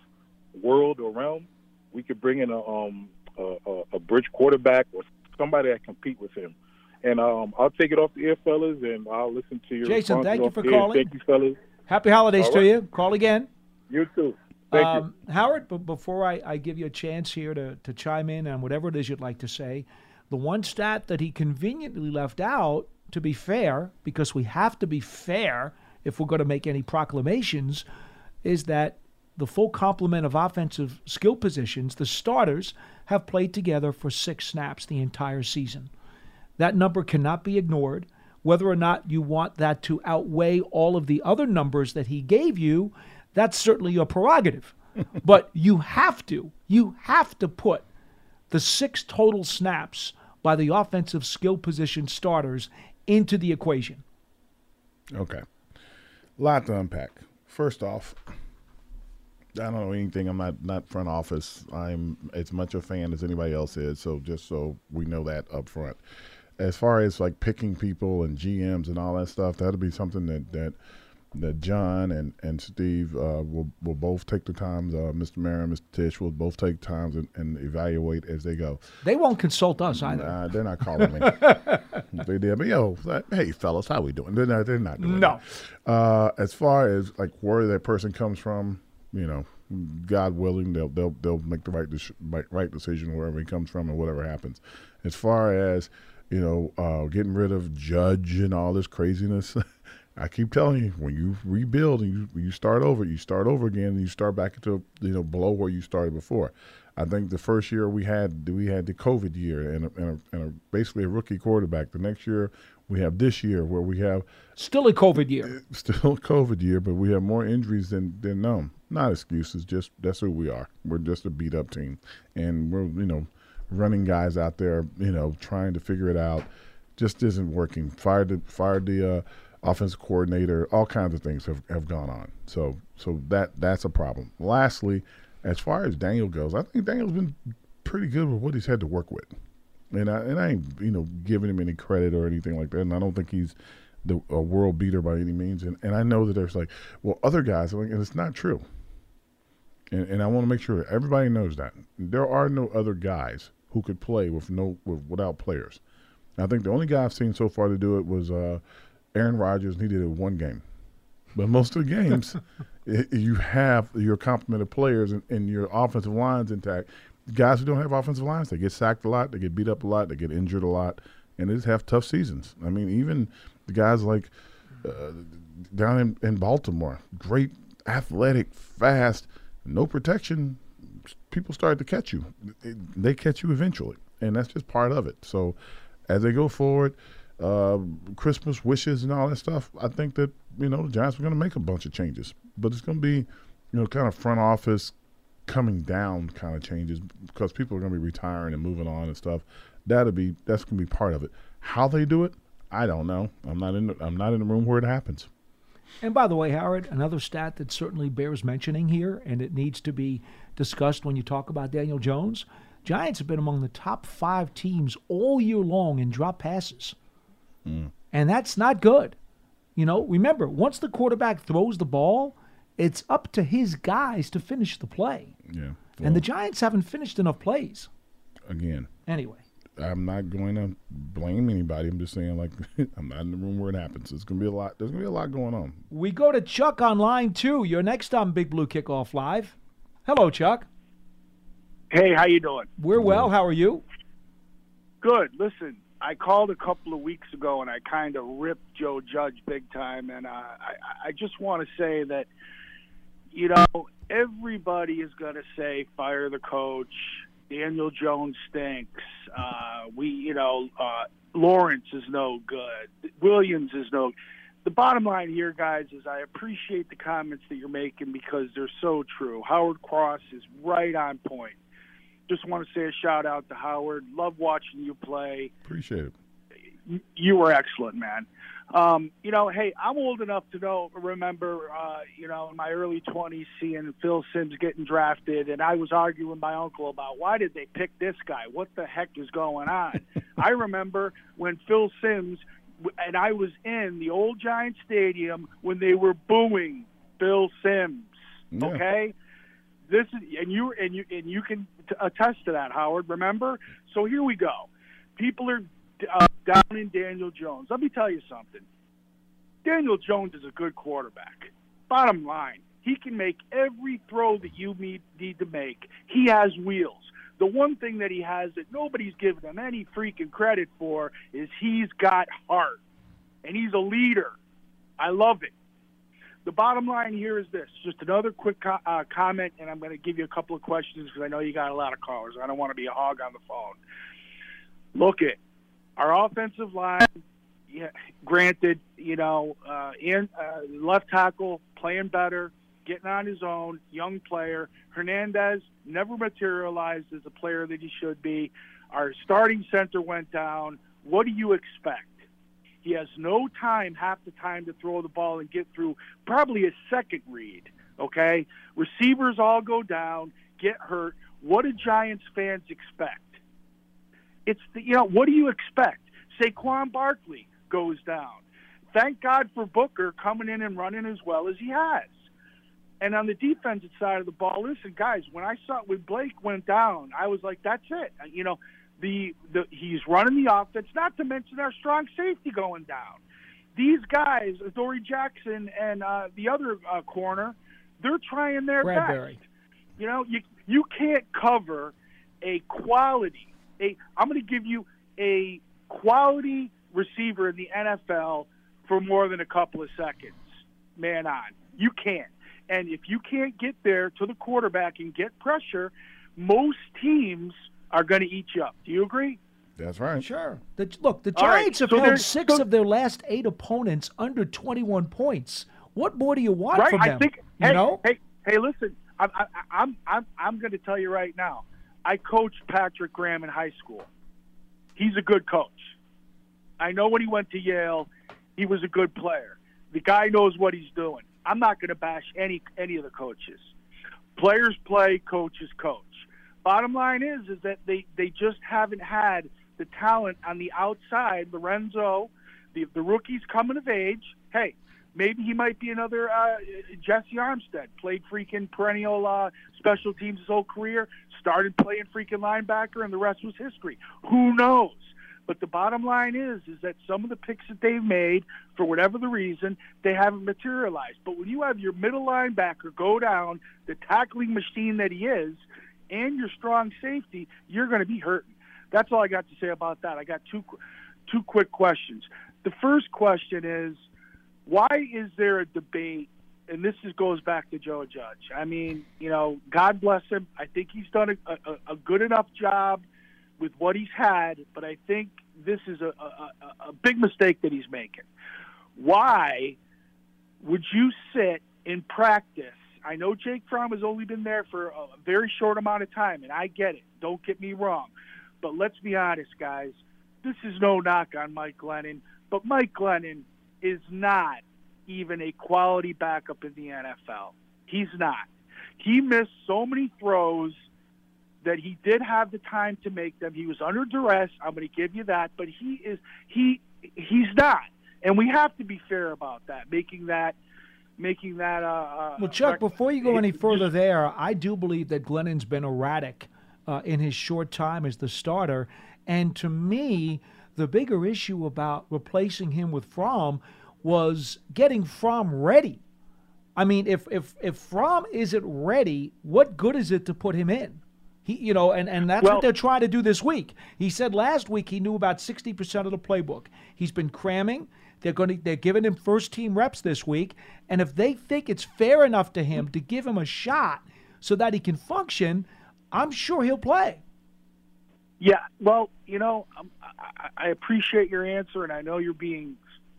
world or realm, we could bring in a um a, a bridge quarterback or somebody that compete with him. And um, I'll take it off the air, fellas, and I'll listen to your Jason, thank you for calling. Thank you, fellas. Happy holidays All to you. Call again. You too. Thank you. Um, Howard, but before I, I give you a chance here to, to chime in on whatever it is you'd like to say, the one stat that he conveniently left out, to be fair, because we have to be fair if we're going to make any proclamations, is that the full complement of offensive skill positions, the starters, have played together for six snaps the entire season. That number cannot be ignored. Whether or not you want that to outweigh all of the other numbers that he gave you, that's certainly your prerogative. but you have to, you have to put the six total snaps by the offensive skill position starters into the equation. Okay. A lot to unpack. First off, I don't know anything. I'm not not front office. I'm as much a fan as anybody else is. So just so we know that up front. As far as like picking people and GMs and all that stuff, that'll be something that that that John and and Steve uh, will will both take the times. Uh, Mr. Mara and Mr. Tisch will both take times and, and evaluate as they go. They won't consult us either. Nah, they're not calling me. they did, but yo, hey fellas, how we doing? They're not. They're not doing No. Uh, as far as like where that person comes from, you know, God willing, they'll they'll they'll make the right right, right decision wherever he comes from and whatever happens. As far as you know, uh, getting rid of Judge and all this craziness. I keep telling you, when you rebuild and you you start over, you start over again, and you start back into you know below where you started before. I think the first year we had we had the COVID year and a, and, a, and a, basically a rookie quarterback. The next year we have this year where we have Still a COVID year. still a COVID year, but we have more injuries than than known. Not excuses, just that's who we are. We're just a beat up team, and we're you know running guys out there, you know, trying to figure it out. Just isn't working. Fired the fired the uh, offensive coordinator. All kinds of things have, have gone on. So so that that's a problem. Lastly, as far as Daniel goes, I think Daniel's been pretty good with what he's had to work with. And I and I ain't you know giving him any credit or anything like that. And I don't think he's the a world beater by any means. And and I know that there's like well other guys, and it's not true. And and I want to make sure everybody knows that there are no other guys who could play with no with, without players. I think the only guy I've seen so far to do it was uh, Aaron Rodgers, and he did it one game. But most of the games, i you have your complement of players and, and your offensive lines intact. Guys who don't have offensive lines, they get sacked a lot, they get beat up a lot, they get injured a lot, and they just have tough seasons. I mean, even the guys like uh, down in, in Baltimore, great, athletic, fast, no protection. People start to catch you. They catch you eventually, and that's just part of it. So, as they go forward, uh, Christmas wishes and all that stuff, I think that you know the Giants are going to make a bunch of changes, but it's going to be, you know, kind of front office coming down kind of changes because people are going to be retiring and moving on and stuff. That'll be that's going to be part of it. How they do it, I don't know. I'm not in. The, I'm not in the room where it happens. And by the way, Howard, another stat that certainly bears mentioning here, and it needs to be discussed when you talk about Daniel Jones. Giants have been among the top five teams all year long in drop passes. Hmm. And that's not good. You know, remember, once the quarterback throws the ball, it's up to his guys to finish the play. Yeah. and the Giants haven't finished enough plays. Again, Anyway, I'm not going to blame anybody. I'm just saying, like, I'm not in the room where it happens. It's going to be a lot. There's going to be a lot going on. we go to Chuck on line two. You're next on Big Blue Kickoff Live. Hello, Chuck. Hey, how you doing? We're well. How are you? Good. Listen, I called a couple of weeks ago and I kind of ripped Joe Judge big time, and uh, I I just want to say that you know everybody is going to say fire the coach. Daniel Jones stinks. Uh, we, you know, uh, Lawrence is no good. Williams is no. The bottom line here, guys, is I appreciate the comments that you're making because they're so true. Howard Cross is right on point. Just want to say a shout out to Howard. Love watching you play. Appreciate it. You were excellent, man. Um, you know, hey, I'm old enough to know, remember, uh, you know, in my early 20s, seeing Phil Simms getting drafted, and I was arguing with my uncle about why did they pick this guy? What the heck is going on? I remember when Phil Simms, and I was in the old Giant Stadium when they were booing Phil Simms. Yeah. Okay, this is, and you and you and you can attest to that, Howard. Remember? So here we go. People are uh, down in Daniel Jones. Let me tell you something. Daniel Jones is a good quarterback. Bottom line, he can make every throw that you need, need to make. He has wheels. The one thing that he has that nobody's given him any freaking credit for is he's got heart. And he's a leader. I love it. The bottom line here is this just another quick co- uh, comment, and I'm going to give you a couple of questions because I know you got a lot of callers. I don't want to be a hog on the phone. Look at our offensive line. Yeah, granted, you know, uh, in uh, left tackle playing better, getting on his own, young player. Hernandez never materialized as a player that he should be. Our starting center went down. What do you expect? He has no time, half the time, to throw the ball and get through probably a second read. Okay? Receivers all go down, get hurt. What do Giants fans expect? It's the, you know, what do you expect? Saquon Barkley goes down. Thank God for Booker coming in and running as well as he has. And on the defensive side of the ball, listen, guys, when I saw when Blake went down, I was like, that's it. You know, the, the he's running the offense, not to mention our strong safety going down. These guys, Adoree' Jackson and uh, the other uh, corner, they're trying their Bradberry. best. You know, you you can't cover a quality. A I'm going to give you a quality receiver in the NFL for more than a couple of seconds, man on. You can't. And if you can't get there to the quarterback and get pressure, most teams are going to eat you up. Do you agree? That's right. Sure. The, look, the All right, Giants have so held six so- of their last eight opponents under 21 points. What more do you want right? from them? I think. you hey, know? hey, hey, listen. I'm, I, I'm, I'm, I'm going to tell you right now. I coached Patrick Graham in high school. He's a good coach. I know when he went to Yale, he was a good player. The guy knows what he's doing. I'm not going to bash any any of the coaches. Players play, coaches coach. Bottom line is is that they they just haven't had the talent on the outside. Lorenzo, the the rookies coming of age. Hey, maybe he might be another uh, Jessie Armstead. Played freaking perennial uh, special teams his whole career. Started playing freaking linebacker, and the rest was history. Who knows? But the bottom line is, is that some of the picks that they've made, for whatever the reason, they haven't materialized. But when you have your middle linebacker go down, the tackling machine that he is, and your strong safety, you're going to be hurting. That's all I got to say about that. I got two, two quick questions. The first question is, why is there a debate? And this is, goes back to Joe Judge. I mean, you know, God bless him. I think he's done a, a, a good enough job with what he's had, but I think this is a, a, a big mistake that he's making. Why would you sit in practice? I know Jake Fromm has only been there for a very short amount of time, and I get it. Don't get me wrong. But let's be honest, guys. This is no knock on Mike Glennon, but Mike Glennon is not even a quality backup in the NFL. He's not. He missed so many throws that he did have the time to make them. He was under duress. I'm going to give you that, but he is he he's not, and we have to be fair about that. Making that making that. Uh, uh, Well, Chuck, before you go any further there, I do believe that Glennon's been erratic uh, in his short time as the starter. And to me, the bigger issue about replacing him with Fromm was getting Fromm ready. I mean, if if if Fromm isn't ready, what good is it to put him in? He, you know, and, and that's Well- what they're trying to do this week. He said last week he knew about sixty percent of the playbook. He's been cramming. They're going to they're giving him first team reps this week, and if they think it's fair enough to him to give him a shot so that he can function, I'm sure he'll play. Yeah, well, you know, um, I, I appreciate your answer, and I know you're being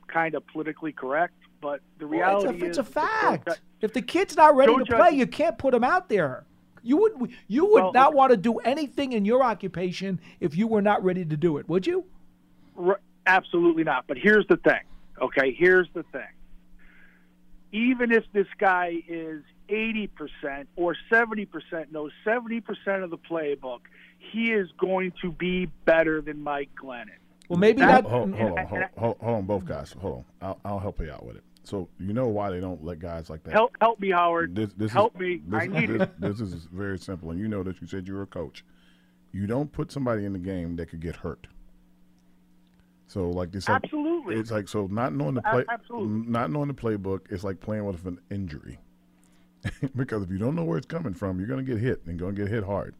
kind of politically correct, but the Well, reality it's a, it's is a that Joe fact. If the kid's not ready to play, you can't put him out there. You would you would Well, not want to do anything in your occupation if you were not ready to do it, would you? R- Absolutely not. But here's the thing. Okay, here's the thing. Even if this guy is 80% or 70% knows 70% of the playbook, he is going to be better than Mike Glennon. Well, maybe hold, that. hold, hold on, hold, hold, hold on, both guys. Hold on. I'll, I'll help you out with it. So you know why they don't let guys like that. Help, help me, Howard. This, this help is, me. This, I need this, it. this is very simple, and you know that you said you were a coach. You don't put somebody in the game that could get hurt. So like this, like, Absolutely. it's like so not knowing the play, absolutely. not knowing the playbook is like playing with an injury, because if you don't know where it's coming from, you're gonna get hit and gonna get hit hard,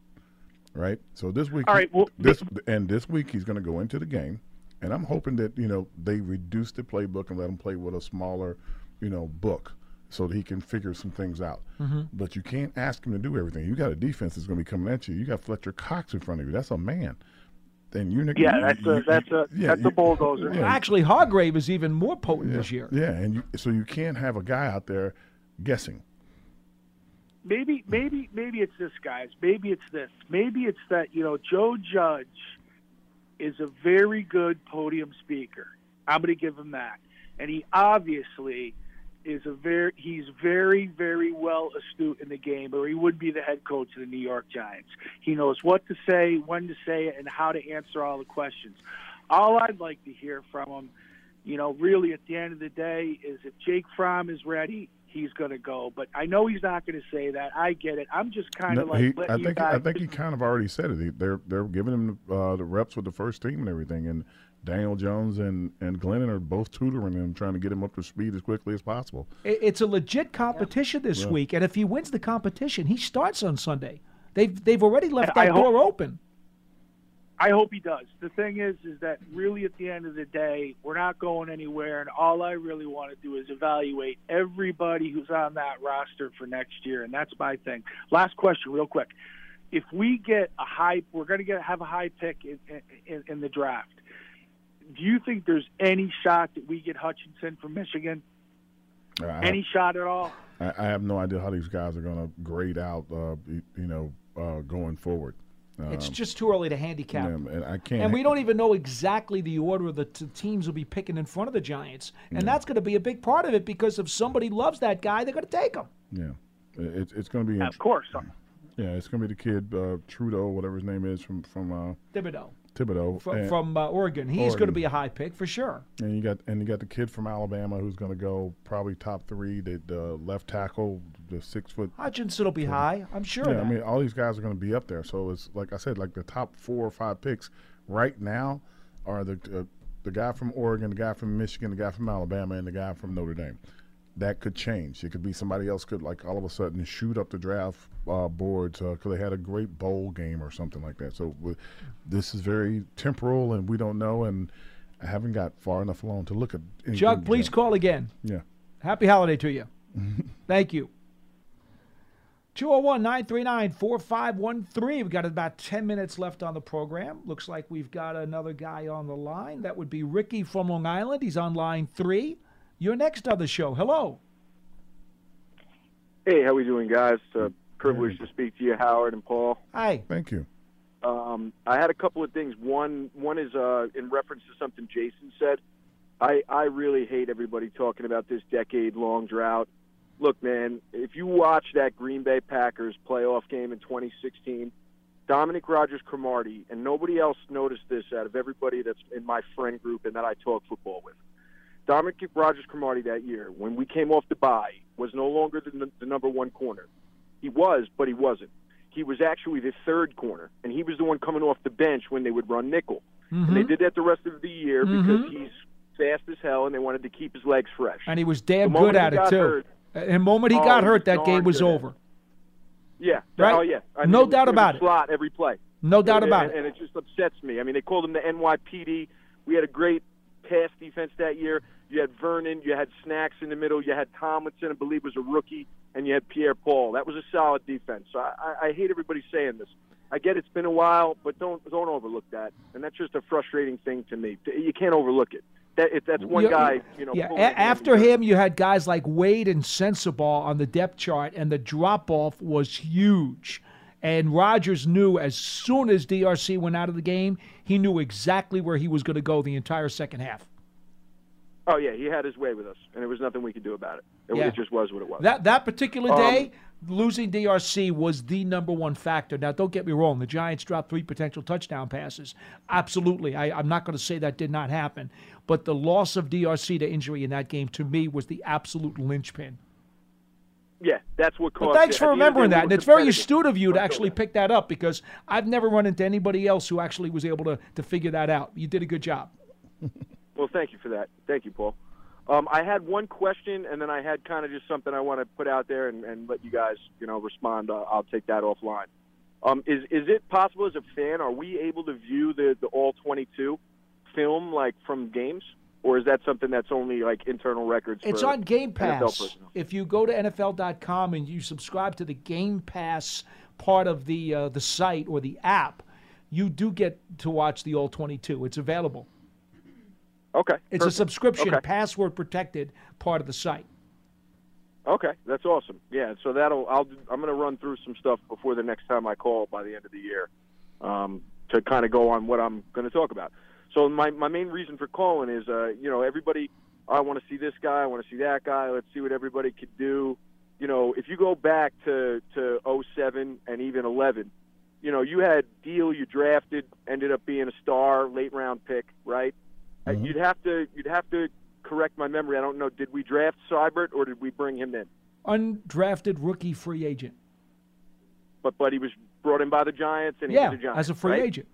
right? So this week, All right, well, this and this week he's gonna go into the game, and I'm hoping that you know they reduce the playbook and let him play with a smaller, you know, book so that he can figure some things out. Mhm. But you can't ask him to do everything. You got a defense that's going to be coming at you. You got Fletcher Cox in front of you. That's a man. Then you Yeah, you- that's a that's a yeah, that's you- a bulldozer. yeah, Actually, Hargrave is even more potent yeah, this year. Yeah, and you, so you can't have a guy out there guessing. Maybe maybe maybe it's this guys. Maybe it's this. Maybe it's that you know joe judge is a very good podium speaker. I'm going to give him that. And he obviously is a very he's very very well astute in the game or he would be the head coach of the new york giants. He knows what to say when to say it and how to answer all the questions. All i'd like to hear from him you know, really at the end of the day is if Jake Fromm is ready, he's going to go. But I know he's not going to say that. I get it. I'm just kind No, of like he- I think guys. I think he kind of already said it. He, they're they're giving him uh, the reps with the first team and everything, and Daniel Jones and and Glennon are both tutoring him, trying to get him up to speed as quickly as possible. It- It's a legit competition this Yeah. week, and if he wins the competition, he starts on Sunday. They've they've already left I that hope- door open. I hope he does. The thing is, is that really at the end of the day, we're not going anywhere, and all I really want to do is evaluate everybody who's on that roster for next year, and that's my thing. Last question, real quick: If we get a high, we're going to get have a high pick in, in, in the draft. Do you think there's any shot that we get Hutchinson from Michigan? I, Any shot at all? I, I have no idea how these guys are going to grade out, uh, you, you know, uh, going forward. It's Um, just too early to handicap. yeah, and I can't. And we don't even know exactly the order the t- teams will be picking in front of the Giants. And that's going to be a big part of it because if somebody loves that guy, they're going to take him. Yeah, it, it's going to be. Of course. Yeah, it's going to be the kid uh, Trudeau, whatever his name is from from uh, Thibodeaux Thibodeaux from, and- from uh, Oregon. He's going to be a high pick for sure. And you got and you got the kid from Alabama who's going to go probably top three. The, the left tackle, the six foot. Hutchinson will be high. I'm sure. Yeah, I mean all these guys are going to be up there. So it's like I said, like the top four or five picks right now are the uh, the guy from Oregon, the guy from Michigan, the guy from Alabama, and the guy from Notre Dame. That could change. It could be somebody else could like all of a sudden shoot up the draft uh, boards because they had a great bowl game or something like that. So this is very temporal, and we don't know. And I haven't got far enough along to look at. anything Chuck, please call again. Yeah. Happy holiday to you. Thank you. 201 939 4513. We've got about 10 minutes left on the program. Looks like we've got another guy on the line. That would be Ricky from Long Island. He's on line three. You're next on the show. Hello. Hey, how we doing, guys? It's a privilege to speak to you, Howard and Paul. Hi. Thank you. Um, I had a couple of things. One, one is uh, in reference to something Jason said. I, I really hate everybody talking about this decade-long drought. Look, man, if you watch that Green Bay Packers playoff game in 2016, Dominic Rodgers-Cromartie, and nobody else noticed this out of everybody that's in my friend group and that I talk football with. Dominic Rodgers-Cromartie that year, when we came off the bye, was no longer the, the number one corner. He was, but he wasn't. He was actually the third corner, and he was the one coming off the bench when they would run nickel. And they Mhm. did that the rest of the year Mhm. because he's fast as hell, and they wanted to keep his legs fresh. And he was damn good at it, too. hurt- And the moment he Oh, got hurt, that game was at over. Yeah. Oh, right? Oh yeah. I No mean, it doubt about it. Slot every play. No doubt And- about and, it. And it just upsets me. I mean, they called him the NYPD. We had a great pass defense that year. You had Vernon, you had Snacks in the middle, you had Tomlinson, I believe was a rookie, and you had Pierre Paul. That was a solid defense. So I, I, I hate everybody saying this. I get it's been a while, but don't don't overlook that. And that's just a frustrating thing to me. You can't overlook it. That that's one You- guy, you know. Yeah, a- after hammy. him, you had guys like Wade and Sensabaugh on the depth chart, and the drop off was huge. And Rodgers knew as soon as DRC went out of the game, he knew exactly where he was going to go the entire second half. Oh yeah, he had his way with us, and there was nothing we could do about it. It, Yeah. just was what it was. That that particular Um, day, losing DRC was the number one factor. Now, don't get me wrong; the Giants dropped three potential touchdown passes. Absolutely, I, I'm not going to say that did not happen, but the loss of DRC to injury in that game, to me, was the absolute linchpin. Yeah, that's what But thanks it. for At the end of the remembering that, and it's very astute of you to actually pick that up because I've never run into anybody else who actually was able to to figure that out. You did a good job. Well, thank you for that. Thank you, Paul. Um, I had one question, and then I had kind of just something I want to put out there and, and let you guys, you know, respond. Uh, I'll take that offline. Um, is is it possible as a fan, are we able to view the the all 22 film like from games, or is that something that's only like internal records? It's on Game Pass. If you go to NFL.com and you subscribe to the Game Pass part of the uh, the site or the app, you do get to watch the All 22. It's available. Okay, It's a subscription, Okay. password protected part of the site. Okay, that's awesome. Yeah, so that'll I'll I'm going to run through some stuff before the next time I call by the end of the year, um, to kind of go on what I'm going to talk about. So my my main reason for calling is, uh, you know, everybody. I want to see this guy. I want to see that guy. Let's see what everybody could do. You know, if you go back to to 07 and even 11, you know, you had Diehl you drafted, ended up being a star, late round pick, right? Uh, You'd have to you'd have to correct my memory. I don't know. Did we draft Seubert or did we bring him in? Undrafted rookie free agent. But but he was brought in by the Giants and he Yeah, was a Giant as a free right? agent.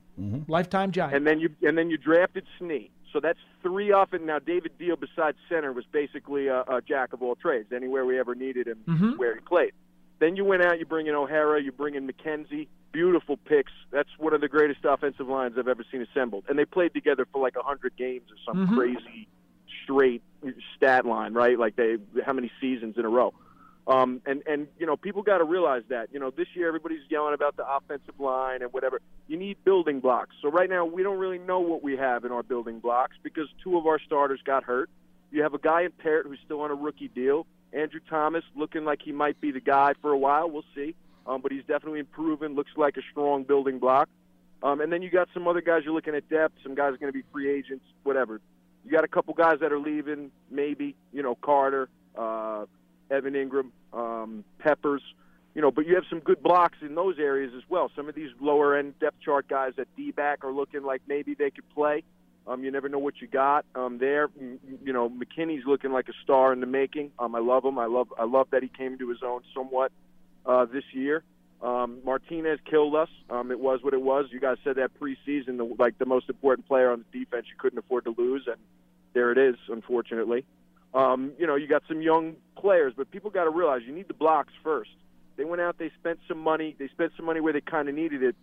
Lifetime Giant. And then you and then you drafted Snee. So that's three off. And now David Diehl, besides center, was basically a, a jack of all trades. Anywhere we ever needed him, Mhm. where he played. Then you went out, you bring in O'Hara, you bring in McKenzie. Beautiful picks. That's one of the greatest offensive lines I've ever seen assembled. And they played together for like a 100 games or some Mhm. crazy straight stat line, right? Like they how many seasons in a row. Um, and and you know people got to realize that you know this year everybody's yelling about the offensive line and whatever. You need building blocks. So right now we don't really know what we have in our building blocks because two of our starters got hurt. You have a guy in Parrott who's still on a rookie deal. Andrew Thomas looking like he might be the guy for a while. We'll see. Um, but he's definitely improving. Looks like a strong building block. Um, and then you got some other guys you're looking at depth. Some guys are going to be free agents. Whatever. You got a couple guys that are leaving. Maybe you know Carter, uh, Evan Engram, um, Peppers. You know, but you have some good blocks in those areas as well. Some of these lower end depth chart guys at D back are looking like maybe they could play. Um, you never know what you got um, there. You know, McKinney's looking like a star in the making. Um, I love him. I love I love that he came into his own somewhat uh, this year. Um, Martinez killed us. Um, it was what it was. You guys said that preseason, the, like the most important player on the defense, you couldn't afford to lose, and there it is. Unfortunately, um, you know you got some young players, but people got to realize you need the blocks first. They went out, they spent some money, they spent some money where they kind of needed it,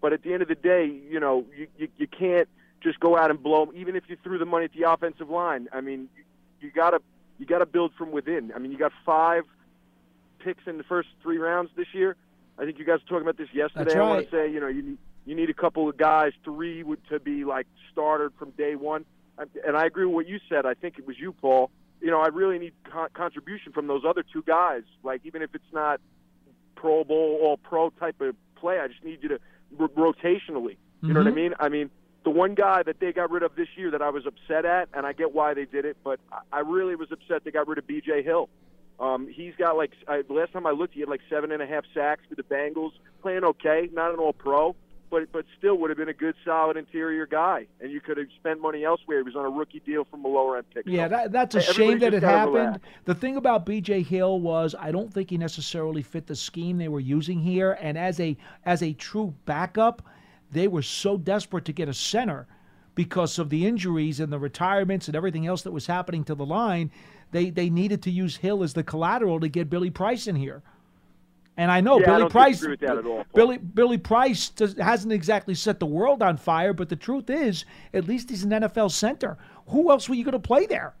but at the end of the day, you know you, you you can't just go out and blow. Even if you threw the money at the offensive line, I mean, you, you gotta you gotta build from within. I mean, you got five picks in the first three rounds this year. I think you guys were talking about this yesterday. That's I want to say, you know, you need, you need a couple of guys, three would, to be like started from day one. And I agree with what you said. I think it was you, Paul. You know, I really need con- contribution from those other two guys. Like, even if it's not Pro Bowl, All Pro type of play, I just need you to r- rotationally. You know what I Mhm. mean? I mean, the one guy that they got rid of this year that I was upset at, and I get why they did it, but I- I really was upset they got rid of B.J. Hill. Um, he's got like I, the last time I looked, he had like seven and a half sacks for the Bengals, playing okay, not an All Pro, but but still would have been a good, solid interior guy, and you could have spent money elsewhere. He was on a rookie deal from a lower end pick. Yeah, that, that's a shame that it happened. relax. The thing about B.J. Hill was I don't think he necessarily fit the scheme they were using here, and as a as a true backup, they were so desperate to get a center because of the injuries and the retirements and everything else that was happening to the line they they needed to use Hill as the collateral to get Billy Price in here. And I know Yeah, I Billy don't Price. disagree with that at all, Billy Billy Price does, hasn't exactly set the world on fire, but the truth is, at least he's an NFL center. Who else were you going to play there?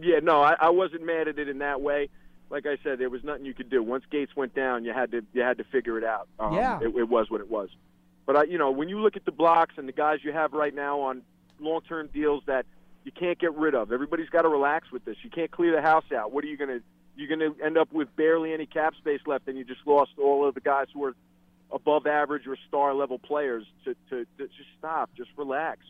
Yeah, no, I, I wasn't mad at it in that way. Like I said, there was nothing you could do. Once Gates went down, you had to you had to figure it out. Um, Yeah. it, it was what it was. But I, you know, when you look at the blocks and the guys you have right now on long-term deals that you can't get rid of, everybody's got to relax with this. You can't clear the house out. What are you going to? You're going to end up with barely any cap space left, and you just lost all of the guys who are above average or star level players. To, to, to just stop, just relax.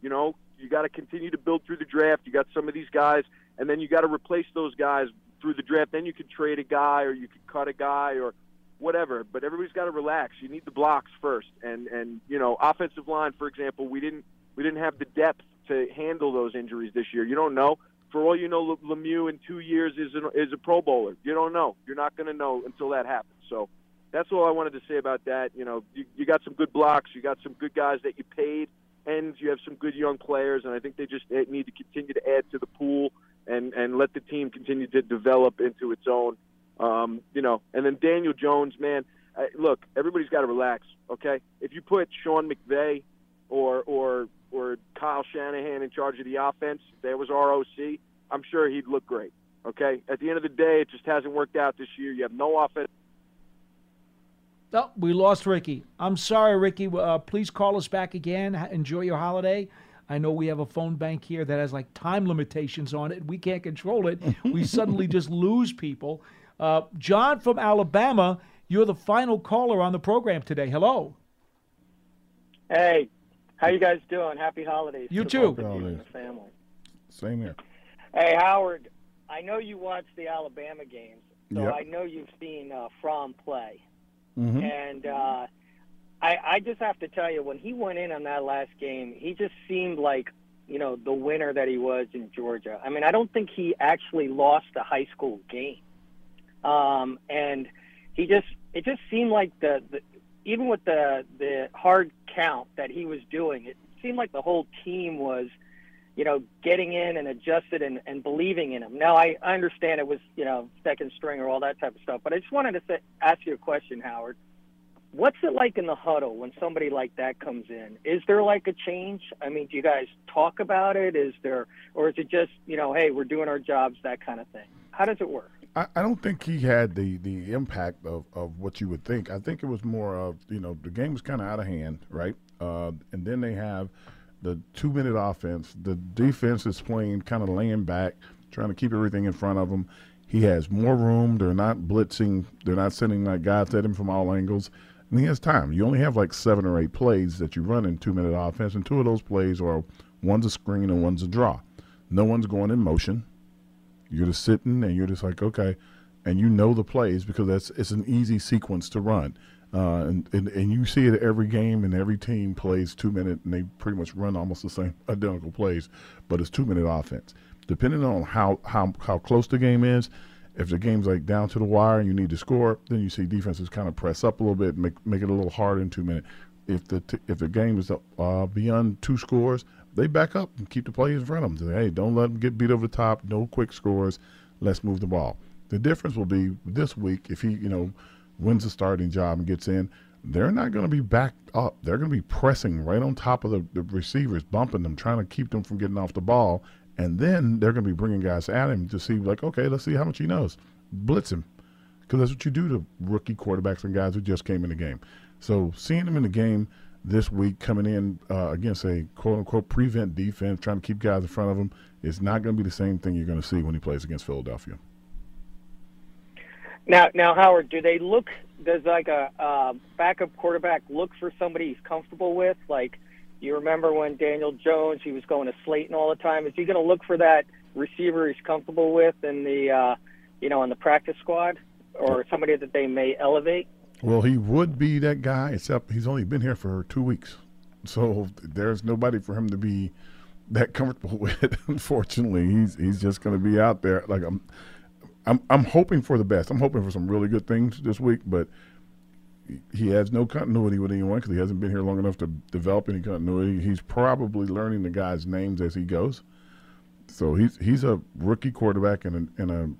You know, you got to continue to build through the draft. You got some of these guys, and then you got to replace those guys through the draft. Then you could trade a guy, or you could cut a guy, or whatever. But everybody's got to relax. You need the blocks first, and and you know, offensive line, for example, we didn't we didn't have the depth to handle those injuries this year. You don't know. For all you know, Lemieux in two years is an, is a Pro Bowler. You don't know. You're not going to know until that happens. So that's all I wanted to say about that. You know, you, you got some good blocks. You got some good guys that you paid, and you have some good young players. And I think they just need to continue to add to the pool and and let the team continue to develop into its own. Um, you know, and then Daniel Jones, man. I, look, everybody's got to relax. Okay, if you put Sean McVay or or Kyle Shanahan in charge of the offense, if there was ROC, I'm sure he'd look great. Okay, at the end of the day, it just hasn't worked out this year. You have no offense. Oh, we lost Ricky. I'm sorry, Ricky. Uh, please call us back again. Enjoy your holiday. I know we have a phone bank here that has like time limitations on it. We can't control it. we suddenly just lose people. Uh, John from Alabama, you're the final caller on the program today. Hello. Hey, how you guys doing? Happy holidays. You too. both of you and the family. Same here. Hey, Howard. I know you watch the Alabama games, so Yep. I know you've seen uh, Fromm play, Mhm. and uh, I, I just have to tell you, when he went in on that last game, he just seemed like you know the winner that he was in Georgia. I mean, I don't think he actually lost a high school game, um, and he just it just seemed like the, the even with the the hard count that he was doing, it seemed like the whole team was you know, getting in and adjusted and, and believing in him. Now, I, I understand it was, you know, second string or all that type of stuff, but I just wanted to say, ask you a question, Howard. What's it like in the huddle when somebody like that comes in? Is there like a change? I mean, do you guys talk about it? Is there, or is it just, you know, hey, we're doing our jobs, that kind of thing? How does it work? I, I don't think he had the, the impact of, of what you would think. I think it was more of, you know, the game was kind of out of hand, right? Uh, and then they have the two minute offense. The defense is playing kind of laying back, trying to keep everything in front of him. He has more room. They're not blitzing. They're not sending like guys at him from all angles. And he has time. You only have like seven or eight plays that you run in two minute offense, and two of those plays are one's a screen and one's a draw. No one's going in motion. You're just sitting and you're just like, okay, and you know the plays because that's it's an easy sequence to run. Uh, and, and and you see it every game, and every team plays two minute, and they pretty much run almost the same identical plays, but it's two minute offense. Depending on how how how close the game is, if the game's like down to the wire and you need to score, then you see defenses kind of press up a little bit, make make it a little harder in two minute. If the t- if the game is uh, beyond two scores, they back up and keep the players in front of them. Hey, don't let them get beat over the top. No quick scores. Let's move the ball. The difference will be this week if he you know wins the starting job and gets in. They're not going to be backed up. They're going to be pressing right on top of the, the receivers, bumping them, trying to keep them from getting off the ball. And then they're going to be bringing guys at him to see, like, okay, let's see how much he knows. Blitz him. Because that's what you do to rookie quarterbacks and guys who just came in the game. So seeing him in the game this week, coming in uh, against a quote unquote prevent defense, trying to keep guys in front of him, is not going to be the same thing you're going to see when he plays against Philadelphia. Now, now, Howard, do they look? Does like a uh, backup quarterback look for somebody he's comfortable with? Like, you remember when Daniel Jones he was going to Slayton all the time? Is he going to look for that receiver he's comfortable with in the, uh, you know, in the practice squad, or somebody that they may elevate? Well, he would be that guy, except he's only been here for two weeks, so there's nobody for him to be that comfortable with. Unfortunately, he's he's just going to be out there. Like I'm, I'm I'm hoping for the best. I'm hoping for some really good things this week, but he has no continuity with anyone because he hasn't been here long enough to develop any continuity. He's probably learning the guys' names as he goes. So he's he's a rookie quarterback in a in a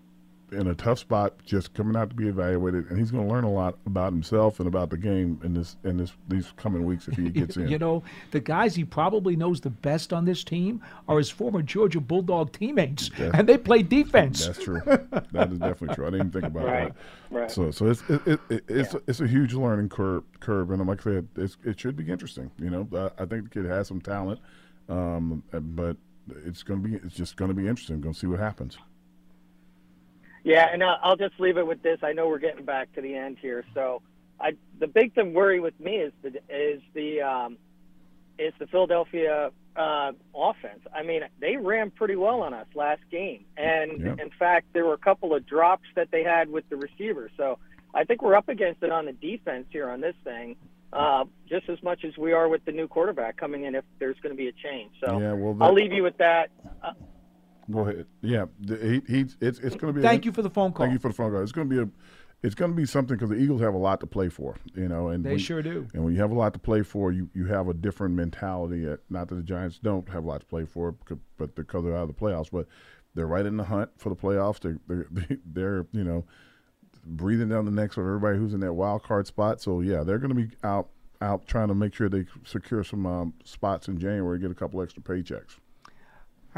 in a tough spot, just coming out to be evaluated, and he's going to learn a lot about himself and about the game in this in this these coming weeks if he gets in. you know, the guys he probably knows the best on this team are his former Georgia Bulldog teammates, That- and they play defense. That's true. that is definitely true. I didn't even think about Right, that. right. So, so it's it, it, it, it's it's a huge learning curve, curve, and like I said, it's, it should be interesting. You know, I, I think the kid has some talent, um, but it's going to be it's just going to be interesting. Going to see what happens. Yeah, and I'll, just leave it with this. I know we're getting back to the end here, so I the big thing worry with me is the is the um, is the Philadelphia uh, offense. I mean, they ran pretty well on us last game, and Yeah. in fact, there were a couple of drops that they had with the receivers. So I think we're up against it on the defense here on this thing, uh, just as much as we are with the new quarterback coming in. If there's going to be a change, so Yeah, well, I'll leave you with that. Uh, Go ahead. Yeah, the, he, he's it's it's going to be. Thank you for the phone call. Thank you for the phone call. It's going to be a. It's going to be something because the Eagles have a lot to play for, you know, and They when- sure do. And when you have a lot to play for, you, you have a different mentality. At, not that the Giants don't have a lot to play for, but because they're out of the playoffs, but they're right in the hunt for the playoffs. They're they're, they're you know breathing down the necks of everybody who's in that wild card spot. So yeah, they're going to be out out trying to make sure they secure some um, spots in January, get a couple extra paychecks.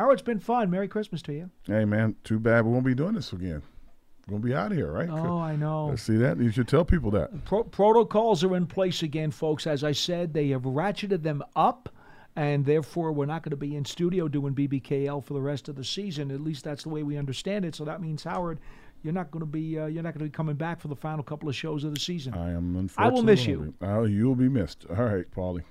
Howard, it's been fun. Merry Christmas to you. Hey man, too bad we won't be doing this again. We're gonna be out of here, right? Oh, I know. See that? You should tell people that. Pro- protocols are in place again, folks. As I said, they have ratcheted them up, and therefore we're not going to be in studio doing BBKL for the rest of the season. At least that's the way we understand it. So that means Howard, you're not going to be uh, you're not going to be coming back for the final couple of shows of the season. I am unfortunately. I will miss you. be. Oh, you'll be missed. All right, Paulie.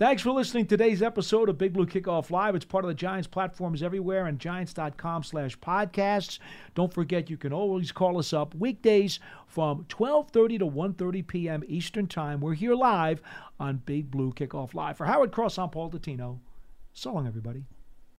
Thanks for listening to today's episode of Big Blue Kickoff Live. It's part of the Giants platforms everywhere and giants.com slash podcasts. Don't forget you can always call us up weekdays from 1230 to 1.30 p.m. Eastern Time. We're here live on Big Blue Kickoff Live. For Howard Cross, I'm Paul Dottino. So long, everybody.